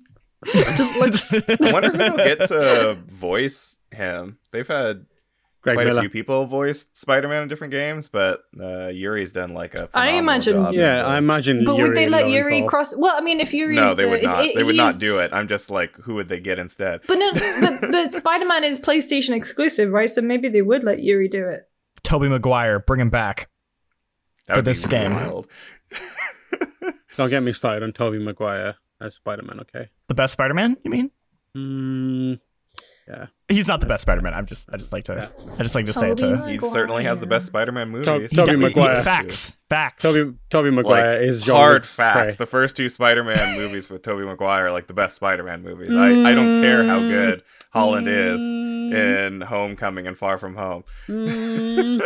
C: just looks
D: I wonder who they'll get to voice him. They've had
A: Greg
D: quite
A: Miller.
D: a few people voiced Spider-Man in different games, but uh, Yuri's done like a.
C: I imagine-
D: job.
A: Yeah, I imagine.
C: But would they let
A: Lowenthal.
C: Yuri cross? Well, I mean, if Yuri
D: No, they
C: the,
D: would not.
C: it-
D: they would not do it. I'm just like, who would they get instead?
C: But no, but, but Spider-Man is PlayStation exclusive, right? So maybe they would let Yuri do it.
B: Tobey Maguire, bring him back.
D: That
B: For this game.
D: wild.
A: Don't get me started on Tobey Maguire as Spider Man. Okay.
B: The best Spider Man? You mean?
A: Mm,
B: He's not the best Spider Man. I'm just, I just like to, I just like to say it to.
C: Maguire.
D: He certainly has the best Spider-Man movies.
A: To-
B: He
A: Tobey
B: de- he-
A: Maguire.
B: Facts, facts.
A: Tobey Tobey Maguire
D: like
A: is John
D: hard
A: Wick's
D: facts.
A: prey.
D: The first two Spider-Man movies with Tobey Maguire are like the best Spider-Man movies. I, I don't care how good Holland is in Homecoming and Far From Home.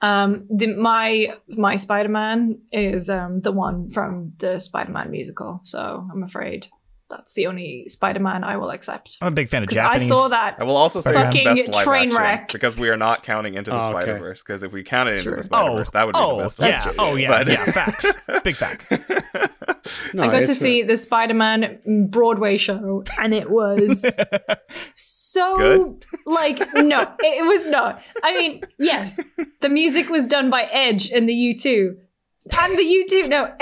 C: Um, the, my my Spider-Man is um the one from the Spider-Man musical. So I'm afraid That's the only Spider-Man I will accept.
B: I'm a big fan of
C: Because I saw that.
D: I will also say
B: Fucking
D: best live
C: train
D: action,
C: wreck.
D: because we are not counting into the
A: Oh, okay.
D: Spider Verse. Because if we counted
C: That's
D: into the. Spider Verse, oh, that would be
B: oh,
D: the best one.
B: yeah.
C: true.
B: Oh, yeah.
D: But-
B: yeah. Facts. Big fact.
A: No,
C: I got to
A: it's a-
C: see the Spider-Man Broadway show, and it was so
D: Good?
C: like no, it was not. I mean, yes, the music was done by Edge and the U2, and the U2 no,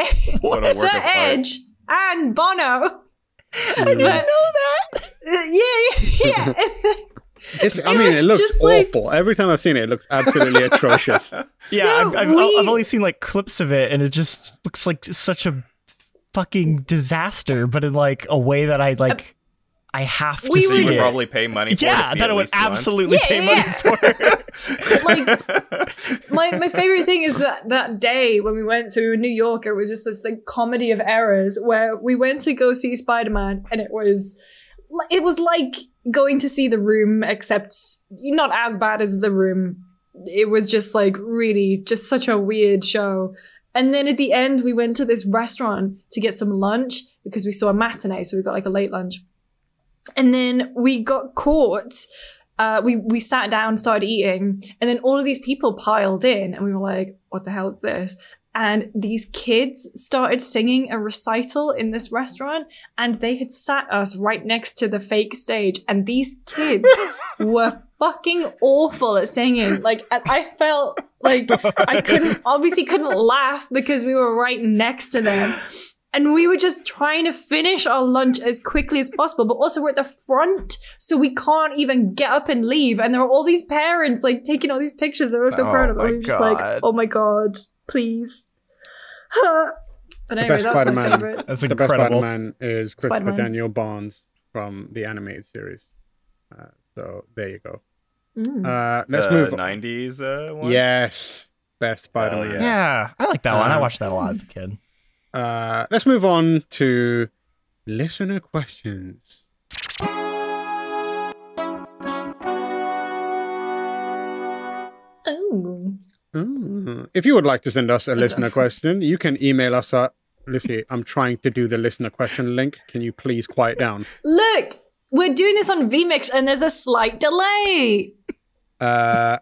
D: What a work
C: the
D: of art.
C: Edge and Bono.
A: Mm.
C: But know that. yeah, yeah, yeah.
A: It's, I
C: It
A: mean, it looks
C: just like-
A: awful. Every time I've seen it, it looks absolutely atrocious.
B: Yeah,
C: No,
B: I've, I've,
C: we-
B: I've only seen like clips of it, and it just looks like such a fucking disaster, but in like a way that I like. I have to
C: We
B: see
D: So you would
B: it.
D: probably pay money for
B: yeah,
D: to see
B: that
D: it
B: I would
D: least once.
B: absolutely
C: Yeah,
B: pay
C: yeah,
B: money
C: yeah.
B: for. it.
C: like my my favorite thing is that that day when we went to New York, it was just this like comedy of errors where we went to go see Spider Man, and it was it was like going to see the room, except not as bad as the room. It was just like really just such a weird show. And then at the end, we went to this restaurant to get some lunch because we saw a matinee, so we got like a late lunch. And then we got caught. Uh, we we sat down, started eating, and then all of these people piled in, and we were like, "What the hell is this?" And these kids started singing a recital in this restaurant, and they had sat us right next to the fake stage, and these kids were fucking awful at singing. Like, and I felt like I couldn't, obviously, couldn't laugh because we were right next to them. And we were just trying to finish our lunch as quickly as possible, but also we're at the front, so we can't even get up and leave. And there are all these parents like taking all these pictures. They were so
B: Oh
C: proud of them. We were just like, oh my god, please. but anyway,
A: best
C: that's my
A: Spider-Man.
C: favorite.
B: That's
A: the best
B: incredible.
A: Spider-Man is Christopher
C: Spider-Man.
A: Daniel Barnes from the animated series. Uh, so there you go.
C: Mm.
A: Uh, let's
D: the
A: move. on.
D: 90s uh, one?
A: Yes, best Spider-Man.
D: yeah.
B: Yeah, I like that one. I
A: Uh,
B: watched that a lot as a kid.
A: Uh, let's move on to listener questions.
C: Oh.
A: Mm. If you would like to send us a listener question, you can email us at Lucy. I'm trying to do the listener question link. Can you please quiet down?
C: Look, we're doing this on VMix and there's a slight delay.
A: Uh,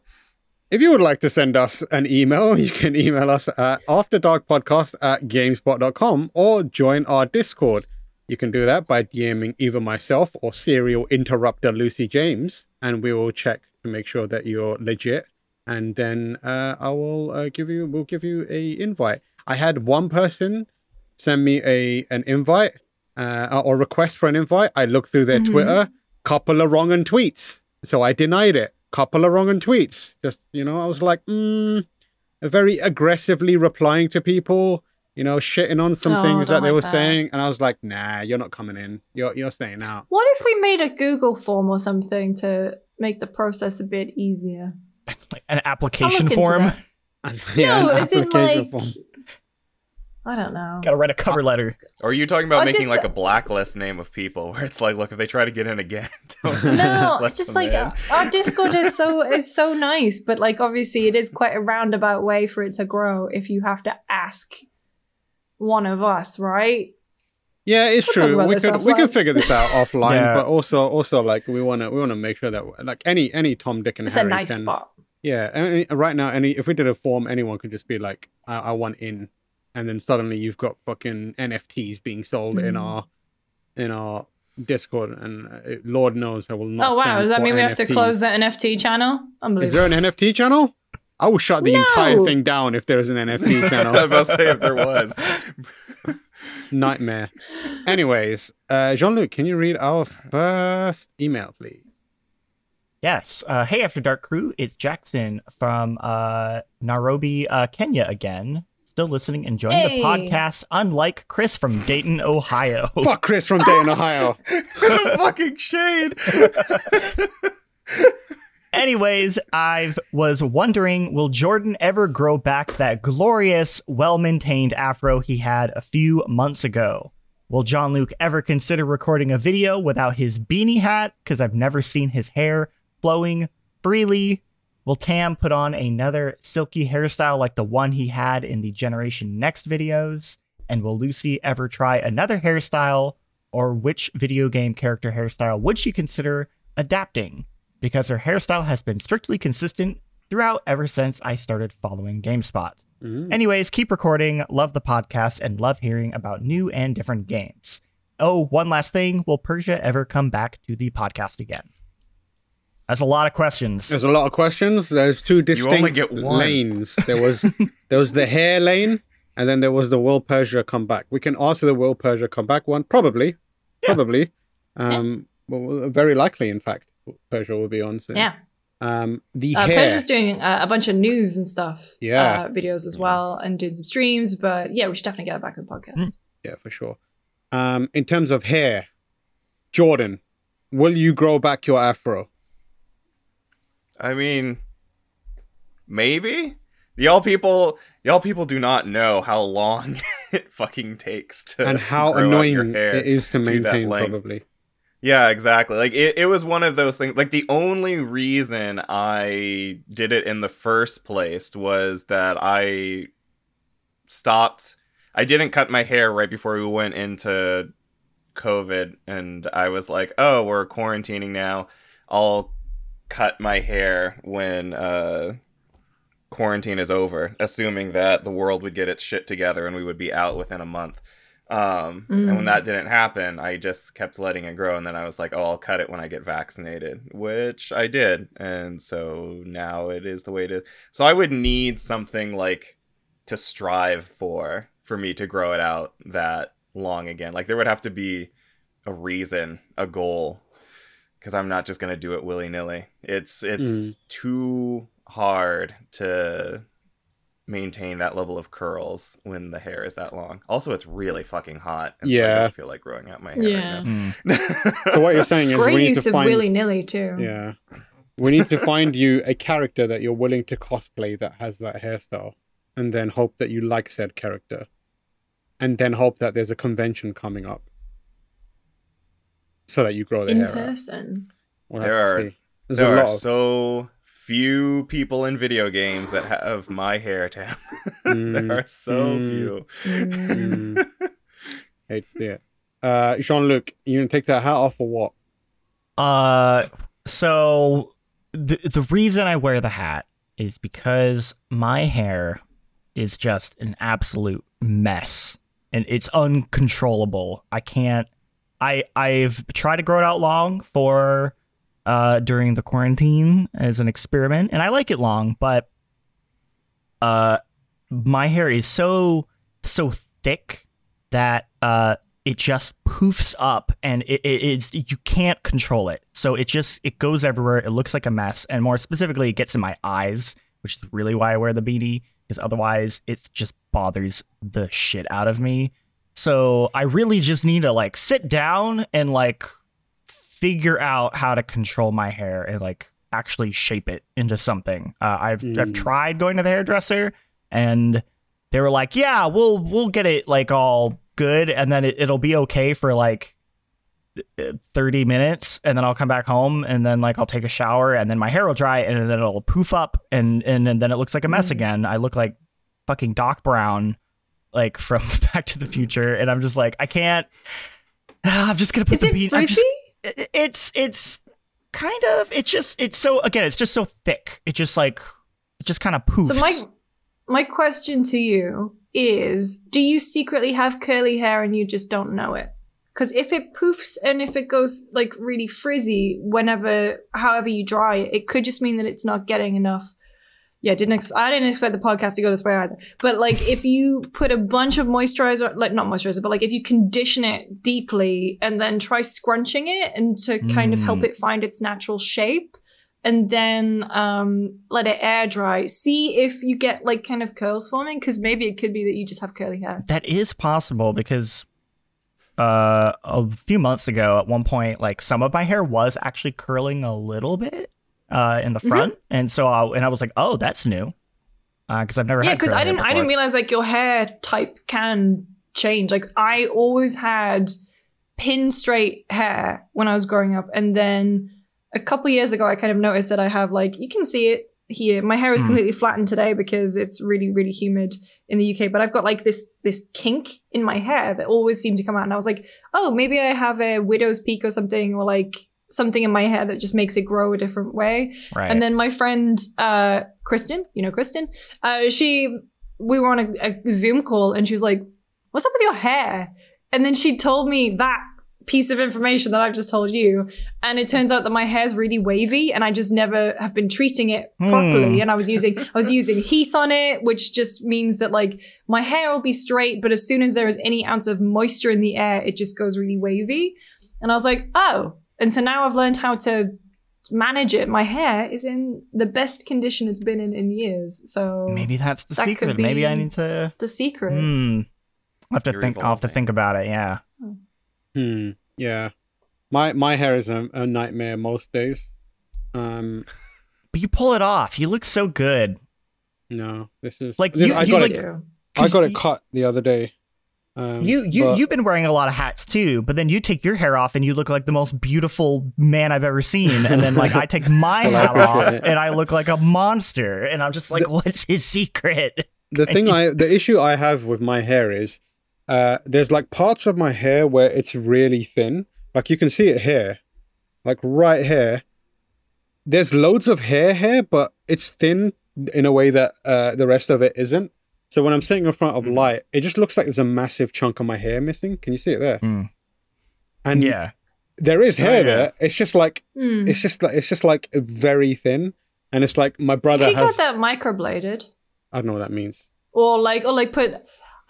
A: if you would like to send us an email, you can email us at afterdarkpodcast at gamespot.com or join our Discord. You can do that by DMing either myself or serial interrupter Lucy James, and we will check to make sure that you're legit. And then uh, I will uh, give you we'll give you a invite. I had one person send me a an invite uh, or request for an invite. I looked through their
C: Mhm.
A: Twitter, couple of wrong and tweets, so I denied it. Couple of wrong and tweets. Just you know, I was like, mm, very aggressively replying to people. You know, shitting on some
C: Oh,
A: things that they
C: like
A: were
C: that.
A: saying, and I was like, nah, you're not coming in. You're you're staying out.
C: What if we made a Google form or something to make the process a bit easier?
B: Like an application form.
C: that.
A: And,
C: No,
A: an
C: as in, like-
A: form.
C: I don't know.
B: Got to write a cover letter.
D: Or are you talking about
C: Or
D: making
C: just-
D: like a blacklist name of people where it's like, look, if they try to get in again, don't
C: No,
D: let
C: it's just
D: them
C: like
D: in.
C: uh, our Discord is so is so nice, but like obviously it is quite a roundabout way for it to grow if you have to ask one of us, right?
A: Yeah, it's
C: We'll
A: true. We
C: this
A: could we could figure this out offline,
B: Yeah.
A: but also also like we want to we want to make sure that like any any Tom Dick and
C: It's
A: Harry
C: a nice
A: can
C: spot.
A: yeah. Any, right now, any if we did a form, anyone could just be like, I, I want in, and then suddenly you've got fucking NFTs being sold in
C: Mm.
A: our in our Discord, and uh, Lord knows I will not.
C: Oh wow, does that
A: for
C: mean we have to close the NFT channel?
A: Is there an NFT channel? I will shut the entire thing down if there is an NFT
D: I was
A: channel.
D: about to say if there was.
A: Nightmare. Anyways, uh, Jean Luc, can you read our first email, please?
B: Yes. Uh, hey, After Dark crew, it's Jackson from uh, Nairobi, uh, Kenya again. Still listening, enjoying
C: Hey.
B: the podcast, unlike Chris from Dayton, Ohio.
A: Fuck Chris from Dayton, Ohio.
D: fucking shade.
B: Anyways, I was wondering will Jordan ever grow back that glorious, well maintained afro he had a few months ago? Will Jean Luc ever consider recording a video without his beanie hat? Because I've never seen his hair flowing freely. Will Tam put on another silky hairstyle like the one he had in the Generation Next videos? And will Lucy ever try another hairstyle Or which video game character hairstyle would she consider adapting? Because her hairstyle has been strictly consistent throughout ever since I started following GameSpot.
A: Mm.
B: Anyways, keep recording. Love the podcast and love hearing about new and different games. Oh, one last thing. Will Persia ever come back to the podcast again? That's a lot of questions.
A: There's a lot of questions. There's two distinct
D: get
A: lanes. There was there was the hair lane, and then there was the Will Persia come back. We can answer the Will Persia come back one, probably,
B: Yeah.
A: probably, um, well, very likely, in fact, Persia will be on soon.
C: Yeah.
A: Um, the
C: Uh,
A: hair.
C: Persia's doing uh, a bunch of news and stuff.
A: Yeah.
C: Uh, videos as well and doing some streams. But yeah, we should definitely get her back on the podcast.
A: Yeah, for sure. Um, in terms of hair, Jordan, will you grow back your afro?
D: I mean, maybe y'all people, y'all people do not know how long it fucking takes to
A: and how annoying
D: your hair
A: it is to maintain,
D: length.
A: probably.
D: Yeah, exactly. Like it, it was one of those things. Like the only reason I did it in the first place was that I stopped. I didn't cut my hair right before we went into COVID, and I was like, "Oh, we're quarantining now. I'll cut my hair when uh, quarantine is over," assuming that the world would get its shit together and we would be out within a month. Um, And when
C: Mm.
D: that didn't happen, I just kept letting it grow. And then I was like, oh, I'll cut it when I get vaccinated, which I did. And so now it is the way to. So I would need something like to strive for, for me to grow it out that long again. Like there would have to be a reason, a goal. Because I'm not just gonna do it willy nilly. It's it's
A: Mm.
D: too hard to maintain that level of curls when the hair is that long. Also, it's really fucking hot. And so I
A: Yeah.
D: feel like growing out my hair
C: Yeah.
B: Mm.
D: right now.
A: So what you're saying is we
C: Great
A: need
C: use
A: to
C: of
A: find
C: willy nilly too.
A: Yeah. We need to find you a character that you're willing to cosplay that has that hairstyle. And then hope that you like said character. And then hope that there's a convention coming up. So that you grow the
C: In
A: hair out.
C: person.
A: We'll
D: There are-
A: There's
D: there
A: a
D: are
A: of
D: so few people in video games that have my hair, Tam.
A: Mm,
D: there are so
A: mm.
D: few.
C: Mm.
A: hate to see it. Uh Jean Luc, you gonna take that hat off or what?
B: Uh, so the the reason I wear the hat is because my hair is just an absolute mess and it's uncontrollable. I can't. I I've tried to grow it out long for uh during the quarantine as an experiment, and I like it long, but uh, my hair is so so thick that uh it just poofs up and it, it, it's you can't control it. So it just it goes everywhere. It looks like a mess and more specifically it gets in my eyes which is really why i wear the beanie because otherwise it just bothers the shit out of me so i really just need to like sit down and like figure out how to control my hair and like actually shape it into something uh, i've i've
A: Mm.
B: tried going to the hairdresser and they were like yeah we'll we'll get it like all good and then it, it'll be okay for like uh, 30 minutes and then I'll come back home and then like I'll take a shower and then my hair will dry and then it'll poof up and and, and then it looks like a mess
C: Mm.
B: again. I look like fucking Doc Brown like from Back to the Future and I'm just like I can't I'm just going to put
C: Is
B: the
C: it
B: beat just- it- it's it's kind of it's just it's so again it's just so thick. It just like it just kind of poofs.
C: So my my question to you is: Do you secretly have curly hair and you just don't know it? Because if it poofs and if it goes like really frizzy whenever, however you dry it, it could just mean that it's not getting enough. Yeah, didn't ex- I didn't expect the podcast to go this way either. But like, if you put a bunch of moisturizer, like not moisturizer, but like if you condition it deeply and then try scrunching it and to kind of help
B: Mm.
C: it find its natural shape, and then um, let it air dry. See if you get like kind of curls forming, because maybe it could be that you just have curly hair.
B: That is possible because uh a few months ago at one point like some of my hair was actually curling a little bit uh in the
C: Mhm.
B: front and so I, and I was like oh that's new uh because I've never
C: Yeah, because I didn't I didn't realize like your hair type can change. Like I always had pin straight hair when I was growing up, and then a couple years ago I kind of noticed that I have like you can see it here. My hair is
B: Hmm.
C: completely flattened today because it's really, really humid in the UK. But I've got like this this kink in my hair that always seemed to come out, and I was like, oh, maybe I have a widow's peak or something, or like something in my hair that just makes it grow a different way.
B: Right.
C: And then my friend uh Kristen, you know Kristen, uh she we were on a, a Zoom call and she was like, "What's up with your hair?" And then she told me that piece of information that I've just told you, and it turns out that my hair's really wavy and I just never have been treating it properly
B: Hmm.
C: and I was using I was using heat on it, which just means that like my hair will be straight, but as soon as there is any ounce of moisture in the air, it just goes really wavy. And I was like, "Oh." And so now I've learned how to manage it. My hair is in the best condition it's been in in years. So
B: Maybe that's the
C: That could
B: secret. Maybe I need to.
C: the secret.
B: Hmm. I'll have to
D: You're
B: think. I'll have to think about it. Yeah.
A: Hmm. Yeah. My my hair is a, a nightmare most days. Um.
B: But you pull it off. You look so good.
A: No. This is
B: Like,
A: this,
B: you-
A: I
B: you
A: got
B: like-
A: it.
C: do.
A: I
B: 'Cause
A: got it cut the other day. Um,
B: You you
A: but-
B: you've been wearing a lot of hats too, but then you take your hair off and you look like the most beautiful man I've ever seen, and then like I take my hat off
A: it.
B: and I look like a monster, and I'm just like, what's his secret?
A: the thing I the issue I have with my hair is uh there's like parts of my hair where it's really thin. Like you can see it here. Like right here. There's loads of hair here, but it's thin in a way that uh the rest of it isn't. So when I'm sitting in front of
B: Mm-hmm.
A: light, it just looks like there's a massive chunk of my hair missing. Can you see it there?
B: Mm.
A: And
B: Yeah,
A: there is
D: Oh,
A: hair
D: yeah.
A: there. It's just like
C: Hmm.
A: it's just like it's just like very thin. And it's like my
C: You
A: brother
C: could
A: has
C: get that microbladed,
A: I don't know what that means.
C: or like, or like put.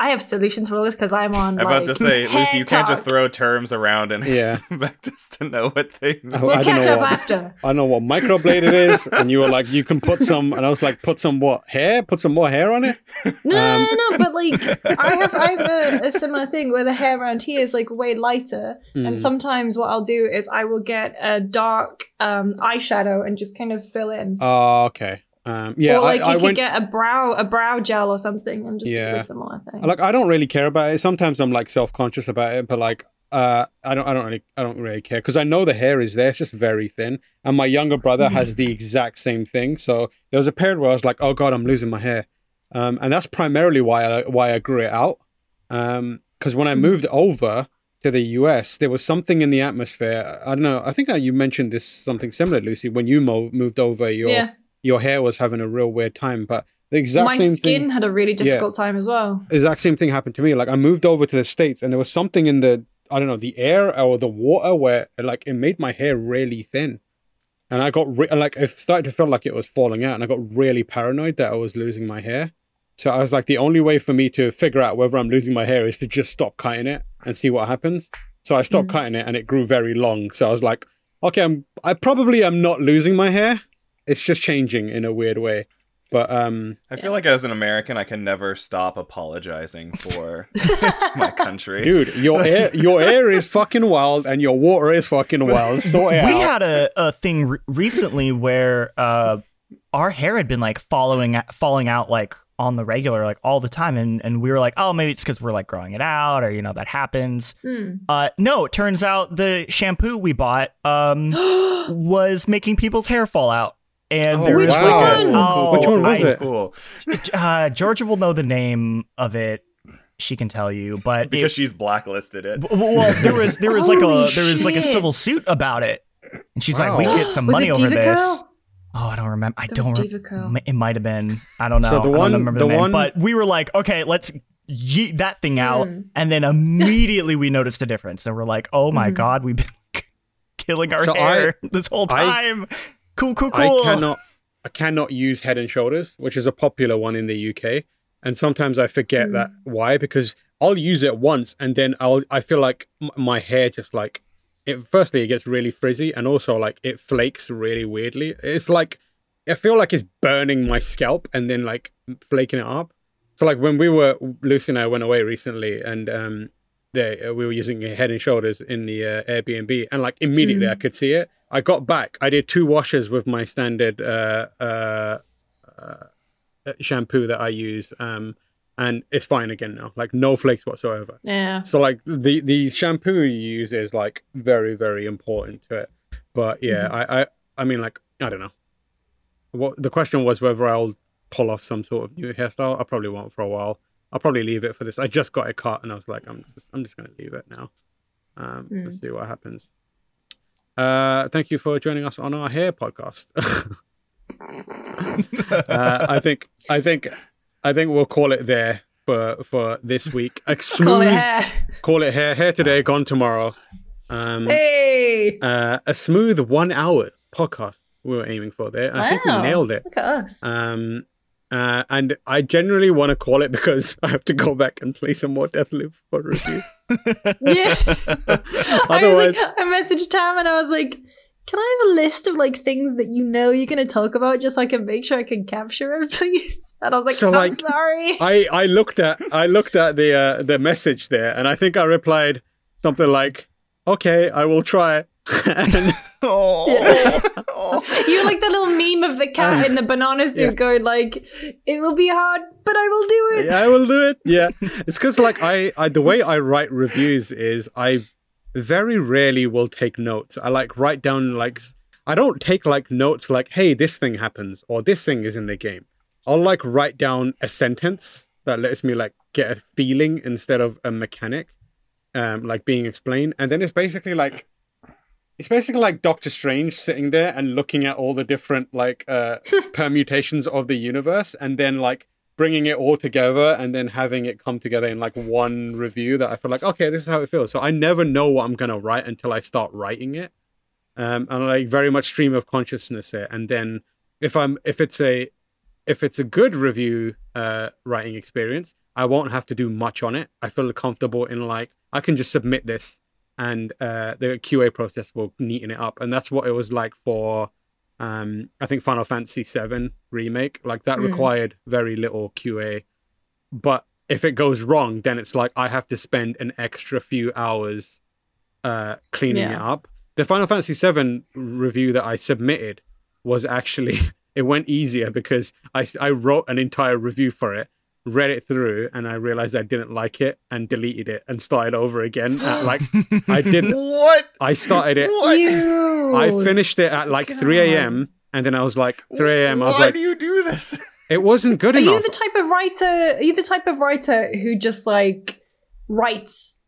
C: I have solutions for this because I'm on.
D: I'm about to say, Lucy, you can't just throw terms around and
A: Yeah.
D: expect us to know what they mean.
A: I-
C: We'll
A: I
C: catch
A: know
C: up
A: what-
C: after.
A: I know what microbladed is, and you were like, you can put some, and I was like, put some what hair? Put some more hair on it.
C: No,
A: Um,
C: no, no, but like I have, I have a, a similar thing where the hair around here is like way lighter, and
A: Mm.
C: sometimes what I'll do is I will get a dark um, eyeshadow and just kind of fill in.
A: Oh, okay. Um, yeah,
C: or like
A: I, I
C: you could
A: went.
C: get a brow, a brow gel or something, and just do a similar thing.
A: like, I don't really care about it. Sometimes I'm like self conscious about it, but like, uh, I don't, I don't really, I don't really care because I know the hair is there. It's just very thin, and my younger brother has the exact same thing. So there was a period where I was like, oh god, I'm losing my hair, um, and that's primarily why I why I grew it out. Um, because when I
C: Mhm.
A: moved over to the US, there was something in the atmosphere. I don't know. I think uh, you mentioned this something similar, Lucy, when you mo- moved over. Your
C: yeah,
A: your hair was having a real weird time, but the exact
C: my
A: same
C: skin
A: thing.
C: had a really difficult time as well.
A: Exact same thing happened to me. Like I moved over to the states, and there was something in the I don't know the air or the water where like it made my hair really thin, and I got re- like it started to feel like it was falling out, and I got really paranoid that I was losing my hair. So I was like, the only way for me to figure out whether I'm losing my hair is to just stop cutting it and see what happens. So I stopped
C: Mm.
A: cutting it, and it grew very long. So I was like, okay, I'm I probably am not losing my hair. It's just changing in a weird way. But um,
D: I feel like as an American, I can never stop apologizing for my country.
A: dude, your air your air is fucking wild, and your water is fucking wild. Sort it
B: we
A: out.
B: had a, a thing re- recently where uh, our hair had been like following falling out like on the regular like all the time and and we were like oh maybe it's because we're like growing it out or you know that happens
C: Hmm.
B: uh no it turns out the shampoo we bought um was making people's hair fall out and
A: Oh,
B: there
C: Which
B: was like a-
C: one?
B: oh,
A: Which one was
B: I-
A: it?
D: Cool.
B: uh georgia will know the name of it she can tell you but it-
D: Because she's blacklisted it.
B: W- Well, there was there was like a there was like a civil suit about it, and she's like, "We get some money over
C: Deva
B: this." Oh, I don't remember. I
C: That
B: don't.
C: remember.
B: Re-
C: Curl.
B: it might have been. I don't know.
A: So the
B: I
A: one-
B: don't remember
A: the
B: the, name.
A: one-
B: But we were like, okay, let's yeet that thing out,
C: Mm.
B: and then immediately we noticed a difference, and we're like, oh my
C: Mhm.
B: god, we've been killing our
A: So I-
B: hair this whole
A: I-
B: time. cool, cool,
A: I cannot I cannot use Head and Shoulders, which is a popular one in the UK, and sometimes I forget
C: Mm.
A: that why because I'll use it once and then I'll I feel like m- my hair just like it. Firstly, it gets really frizzy, and also like it flakes really weirdly. It's like I feel like it's burning my scalp and then like flaking it up. So like when we were Lucy and I went away recently, and um, they uh, we were using Head and Shoulders in the uh, Airbnb, and like immediately
C: Mm.
A: I could see it. I got back. I did two washes with my standard uh, uh, uh, shampoo that I use, um, and it's fine again now. Like no flakes whatsoever.
C: Yeah.
A: So like the the shampoo you use is like very very important to it. But yeah,
C: Mm-hmm.
A: I, I I mean like I don't know. what the question was whether I'll pull off some sort of new hairstyle. I probably won't for a while. I'll probably leave it for this. I just got it cut, and I was like, I'm just, I'm just gonna leave it now. Um,
C: Mm.
A: Let's see what happens. Uh, thank you for joining us on our hair podcast. uh, I think, I think, I think we'll call it there for for this week. A smooth,
C: Call it hair.
A: call it hair. Hair today, gone tomorrow. Um,
C: Hey.
A: uh, a smooth one hour podcast we were aiming for there. I think we
C: Wow.
A: nailed it.
C: Look at us.
A: Um, uh, and I generally want to call it because I have to go back and play some more Deathloop for review.
C: yeah. I
A: Otherwise-
C: was like, I messaged Tam and I was like, can I have a list of like things that you know you're going to talk about just so I can make sure I can capture it, please? And I was like,
A: So,
C: I'm
A: like,
C: sorry.
A: I, I looked at I looked at the uh, the message there, and I think I replied something like, "Okay, I will try." and
B: oh.
C: You're like the little meme of the cat in the banana suit
A: Yeah.
C: going like, it will be hard, but I will do it.
A: yeah, I will do it. Yeah, it's because like I, I the way I write reviews is I very rarely will take notes. I like write down like I don't take like notes like, "Hey, this thing happens" or "This thing is in the game." I'll like write down a sentence that lets me like get a feeling instead of a mechanic, um, like being explained, and then it's basically like. It's basically like Doctor Strange sitting there and looking at all the different like uh permutations of the universe and then like bringing it all together and then having it come together in like one review that I feel like okay this is how it feels. So I never know what I'm gonna write until I start writing it. Um and like very much stream of consciousness it. And then if I'm if it's a if it's a good review uh writing experience I won't have to do much on it. I feel comfortable in like I can just submit this and uh the QA process will neaten it up. And that's what it was like for um I think Final Fantasy 7 remake. Like that
C: Mm.
A: required very little QA but if it goes wrong then it's like I have to spend an extra few hours uh cleaning it up. The Final Fantasy 7 review that I submitted was actually it went easier because I I wrote an entire review for it read it through and I realized I didn't like it and deleted it and started over again at like I didn't.
D: What?
A: I started it
D: What?
C: You.
A: I finished it at like 3 a.m. and then I was like 3 a.m. I was
D: Why
A: like
D: do you do this?
A: it wasn't good
C: Are
A: enough.
C: Are you the type of writer? Are you the type of writer who just like writes,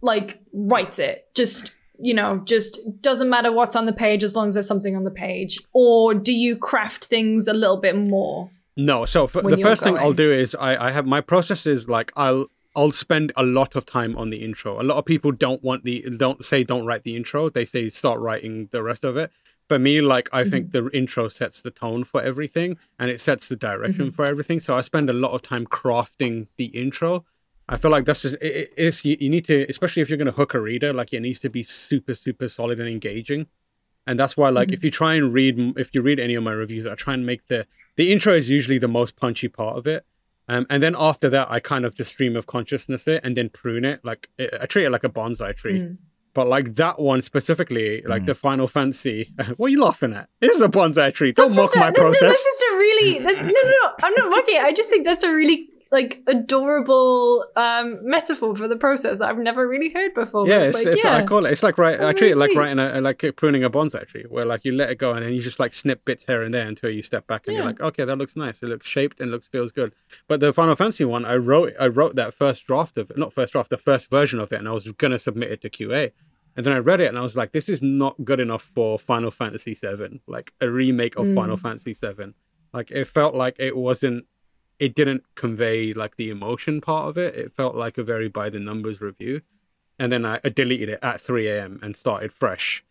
C: like writes it? Just you know, just doesn't matter what's on the page as long as there's something on the page, or do you craft things a little bit more?
A: No, so f- the first thing I'll do is I, I have my process is like I'll I'll spend a lot of time on the intro. A lot of people don't want the don't say don't write the intro. They say start writing the rest of it. For me, like I think
C: Mm-hmm.
A: the intro sets the tone for everything and it sets the direction
C: Mm-hmm.
A: for everything. So I spend a lot of time crafting the intro. I feel like that's just it, it- it's you, you need to especially if you're gonna hook a reader, like it needs to be super super solid and engaging. And that's why, like,
C: Mm-hmm.
A: if you try and read, if you read any of my reviews, I try and make the the intro is usually the most punchy part of it. Um, and then after that, I kind of just stream of consciousness it and then prune it. Like I I treat it like a bonsai tree.
C: Mm.
A: But like that one specifically, like
B: Mm.
A: the Final Fantasy, what are you laughing at? This is a bonsai tree. Don't
C: That's
A: mock
C: a,
A: my
C: no, no,
A: process.
C: that's just a really that's, no, no, no. I'm not mocking it. I just think that's a really like adorable um metaphor for the process that I've never really heard before.
A: yeah, it's,
C: it's,
A: it's
C: like,
A: I call it. It's like right. I
C: That's
A: treat it like writing a like pruning a bonsai tree, where like you let it go and then you just like snip bits here and there until you step back and you're like, okay, that looks nice. It looks shaped and looks feels good. But the Final Fantasy one, I wrote I wrote that first draft of it, not first draft, the first version of it, and I was gonna submit it to QA. And then I read it and I was like, this is not good enough for Final Fantasy VII, like a remake of
C: Mm.
A: Final Fantasy VII. Like it felt like it wasn't, it didn't convey like the emotion part of it. It felt like a very by the numbers review. And then I, I deleted it at 3 a.m. and started fresh.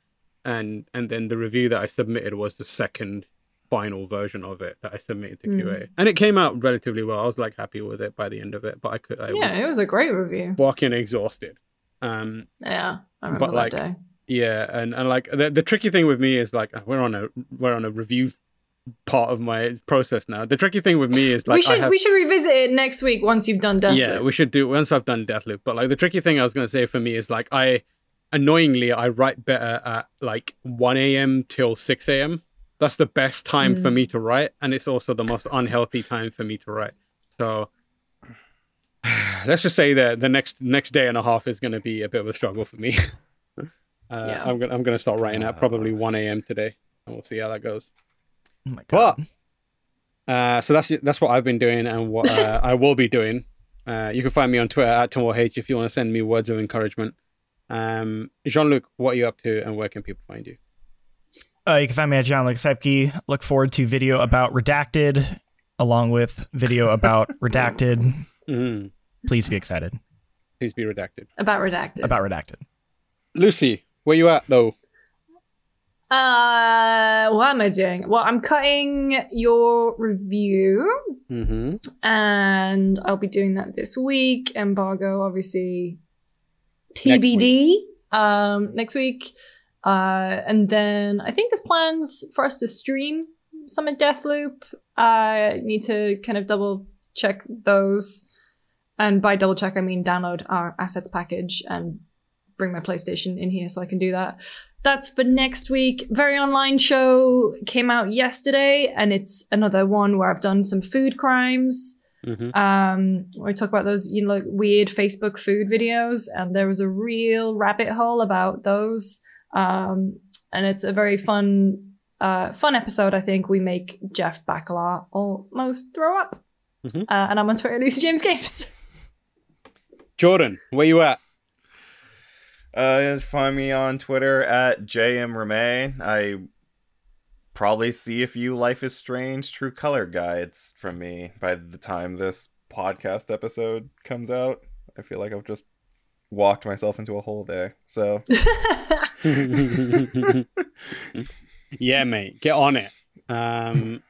A: And and then the review that I submitted was the second final version of it that I submitted to
C: Mm.
A: QA. And it came out relatively well. I was like happy with it by the end of it, but I could I
C: yeah,
A: was
C: it was a great review.
A: fucking exhausted. Um
C: Yeah, I remember
A: But, like,
C: that day.
A: yeah, and, and like the, the tricky thing with me is like we're on a we're on a review part of my process now. The tricky thing with me is like
C: we should
A: I have,
C: we should revisit it next week once you've done Deathloop.
A: yeah, we should do once I've done Deathloop. But like the tricky thing I was gonna say for me is like I annoyingly I write better at like one a.m. till six a.m. That's the best time for
C: Mm.
A: me to write, and it's also the most unhealthy time for me to write. So let's just say that the next next day and a half is gonna be a bit of a struggle for me. uh,
C: Yeah.
A: I'm gonna I'm gonna start writing at probably one a.m. today, and we'll see how that goes.
B: Oh my god.
A: But Uh, so that's that's what I've been doing and what uh, I will be doing. Uh, you can find me on Twitter at TamoorH if you want to send me words of encouragement. Um, Jean Luc, what are you up to and where can people find you?
B: Uh, you can find me at Jean Luc Seipke. Look forward to video about Redacted, along with video about Redacted.
A: Mm,
B: Please be excited
A: please be redacted.
C: About redacted.
B: about Redacted.
A: Lucy, where you at though?
C: Uh, what am I doing? Well, I'm cutting your review,
A: Mm-hmm.
C: and I'll be doing that this week. Embargo, obviously,
A: Next
C: TBD. Um, next week, uh, and then I think there's plans for us to stream some Summit Deathloop. I need to kind of double check those, and by double check I mean download our assets package and bring my PlayStation in here so I can do that that's for next week. Very Online Show came out yesterday, and it's another one where I've done some food crimes.
A: Mm-hmm.
C: Um, where I talk about those, you know, like weird Facebook food videos, and there was a real rabbit hole about those. Um, and it's a very fun, uh, fun episode. I think we make Jeff Bakalar almost throw up.
A: Mhm.
C: Uh, and I'm on Twitter, Lucy James Games.
A: Jordan, where you at?
D: Uh, find me on Twitter at jmremain. I probably see a few Life is Strange True Color guides from me by the time this podcast episode comes out. I feel like I've just walked myself into a hole there. So
A: yeah, mate, get on it. Um,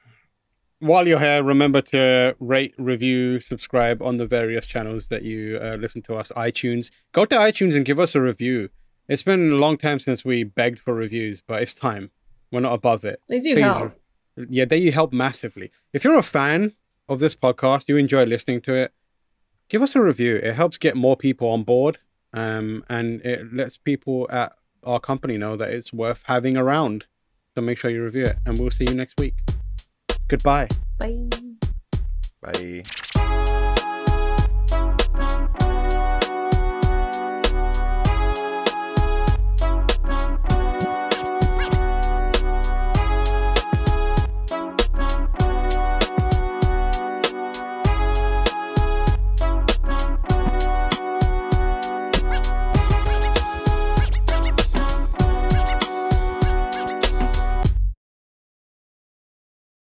A: while you're here, remember to rate, review, subscribe on the various channels that you uh, listen to us. iTunes, go to iTunes and give us a review. It's been a long time since we begged for reviews, but it's time. We're not above it.
C: they do
A: Please,
C: help.
A: Yeah, they help massively. If you're a fan of this podcast, you enjoy listening to it, give us a review. It helps get more people on board, um, and it lets people at our company know that it's worth having around. So make sure you review it, and we'll see you next week. Goodbye.
C: Bye.
D: bye.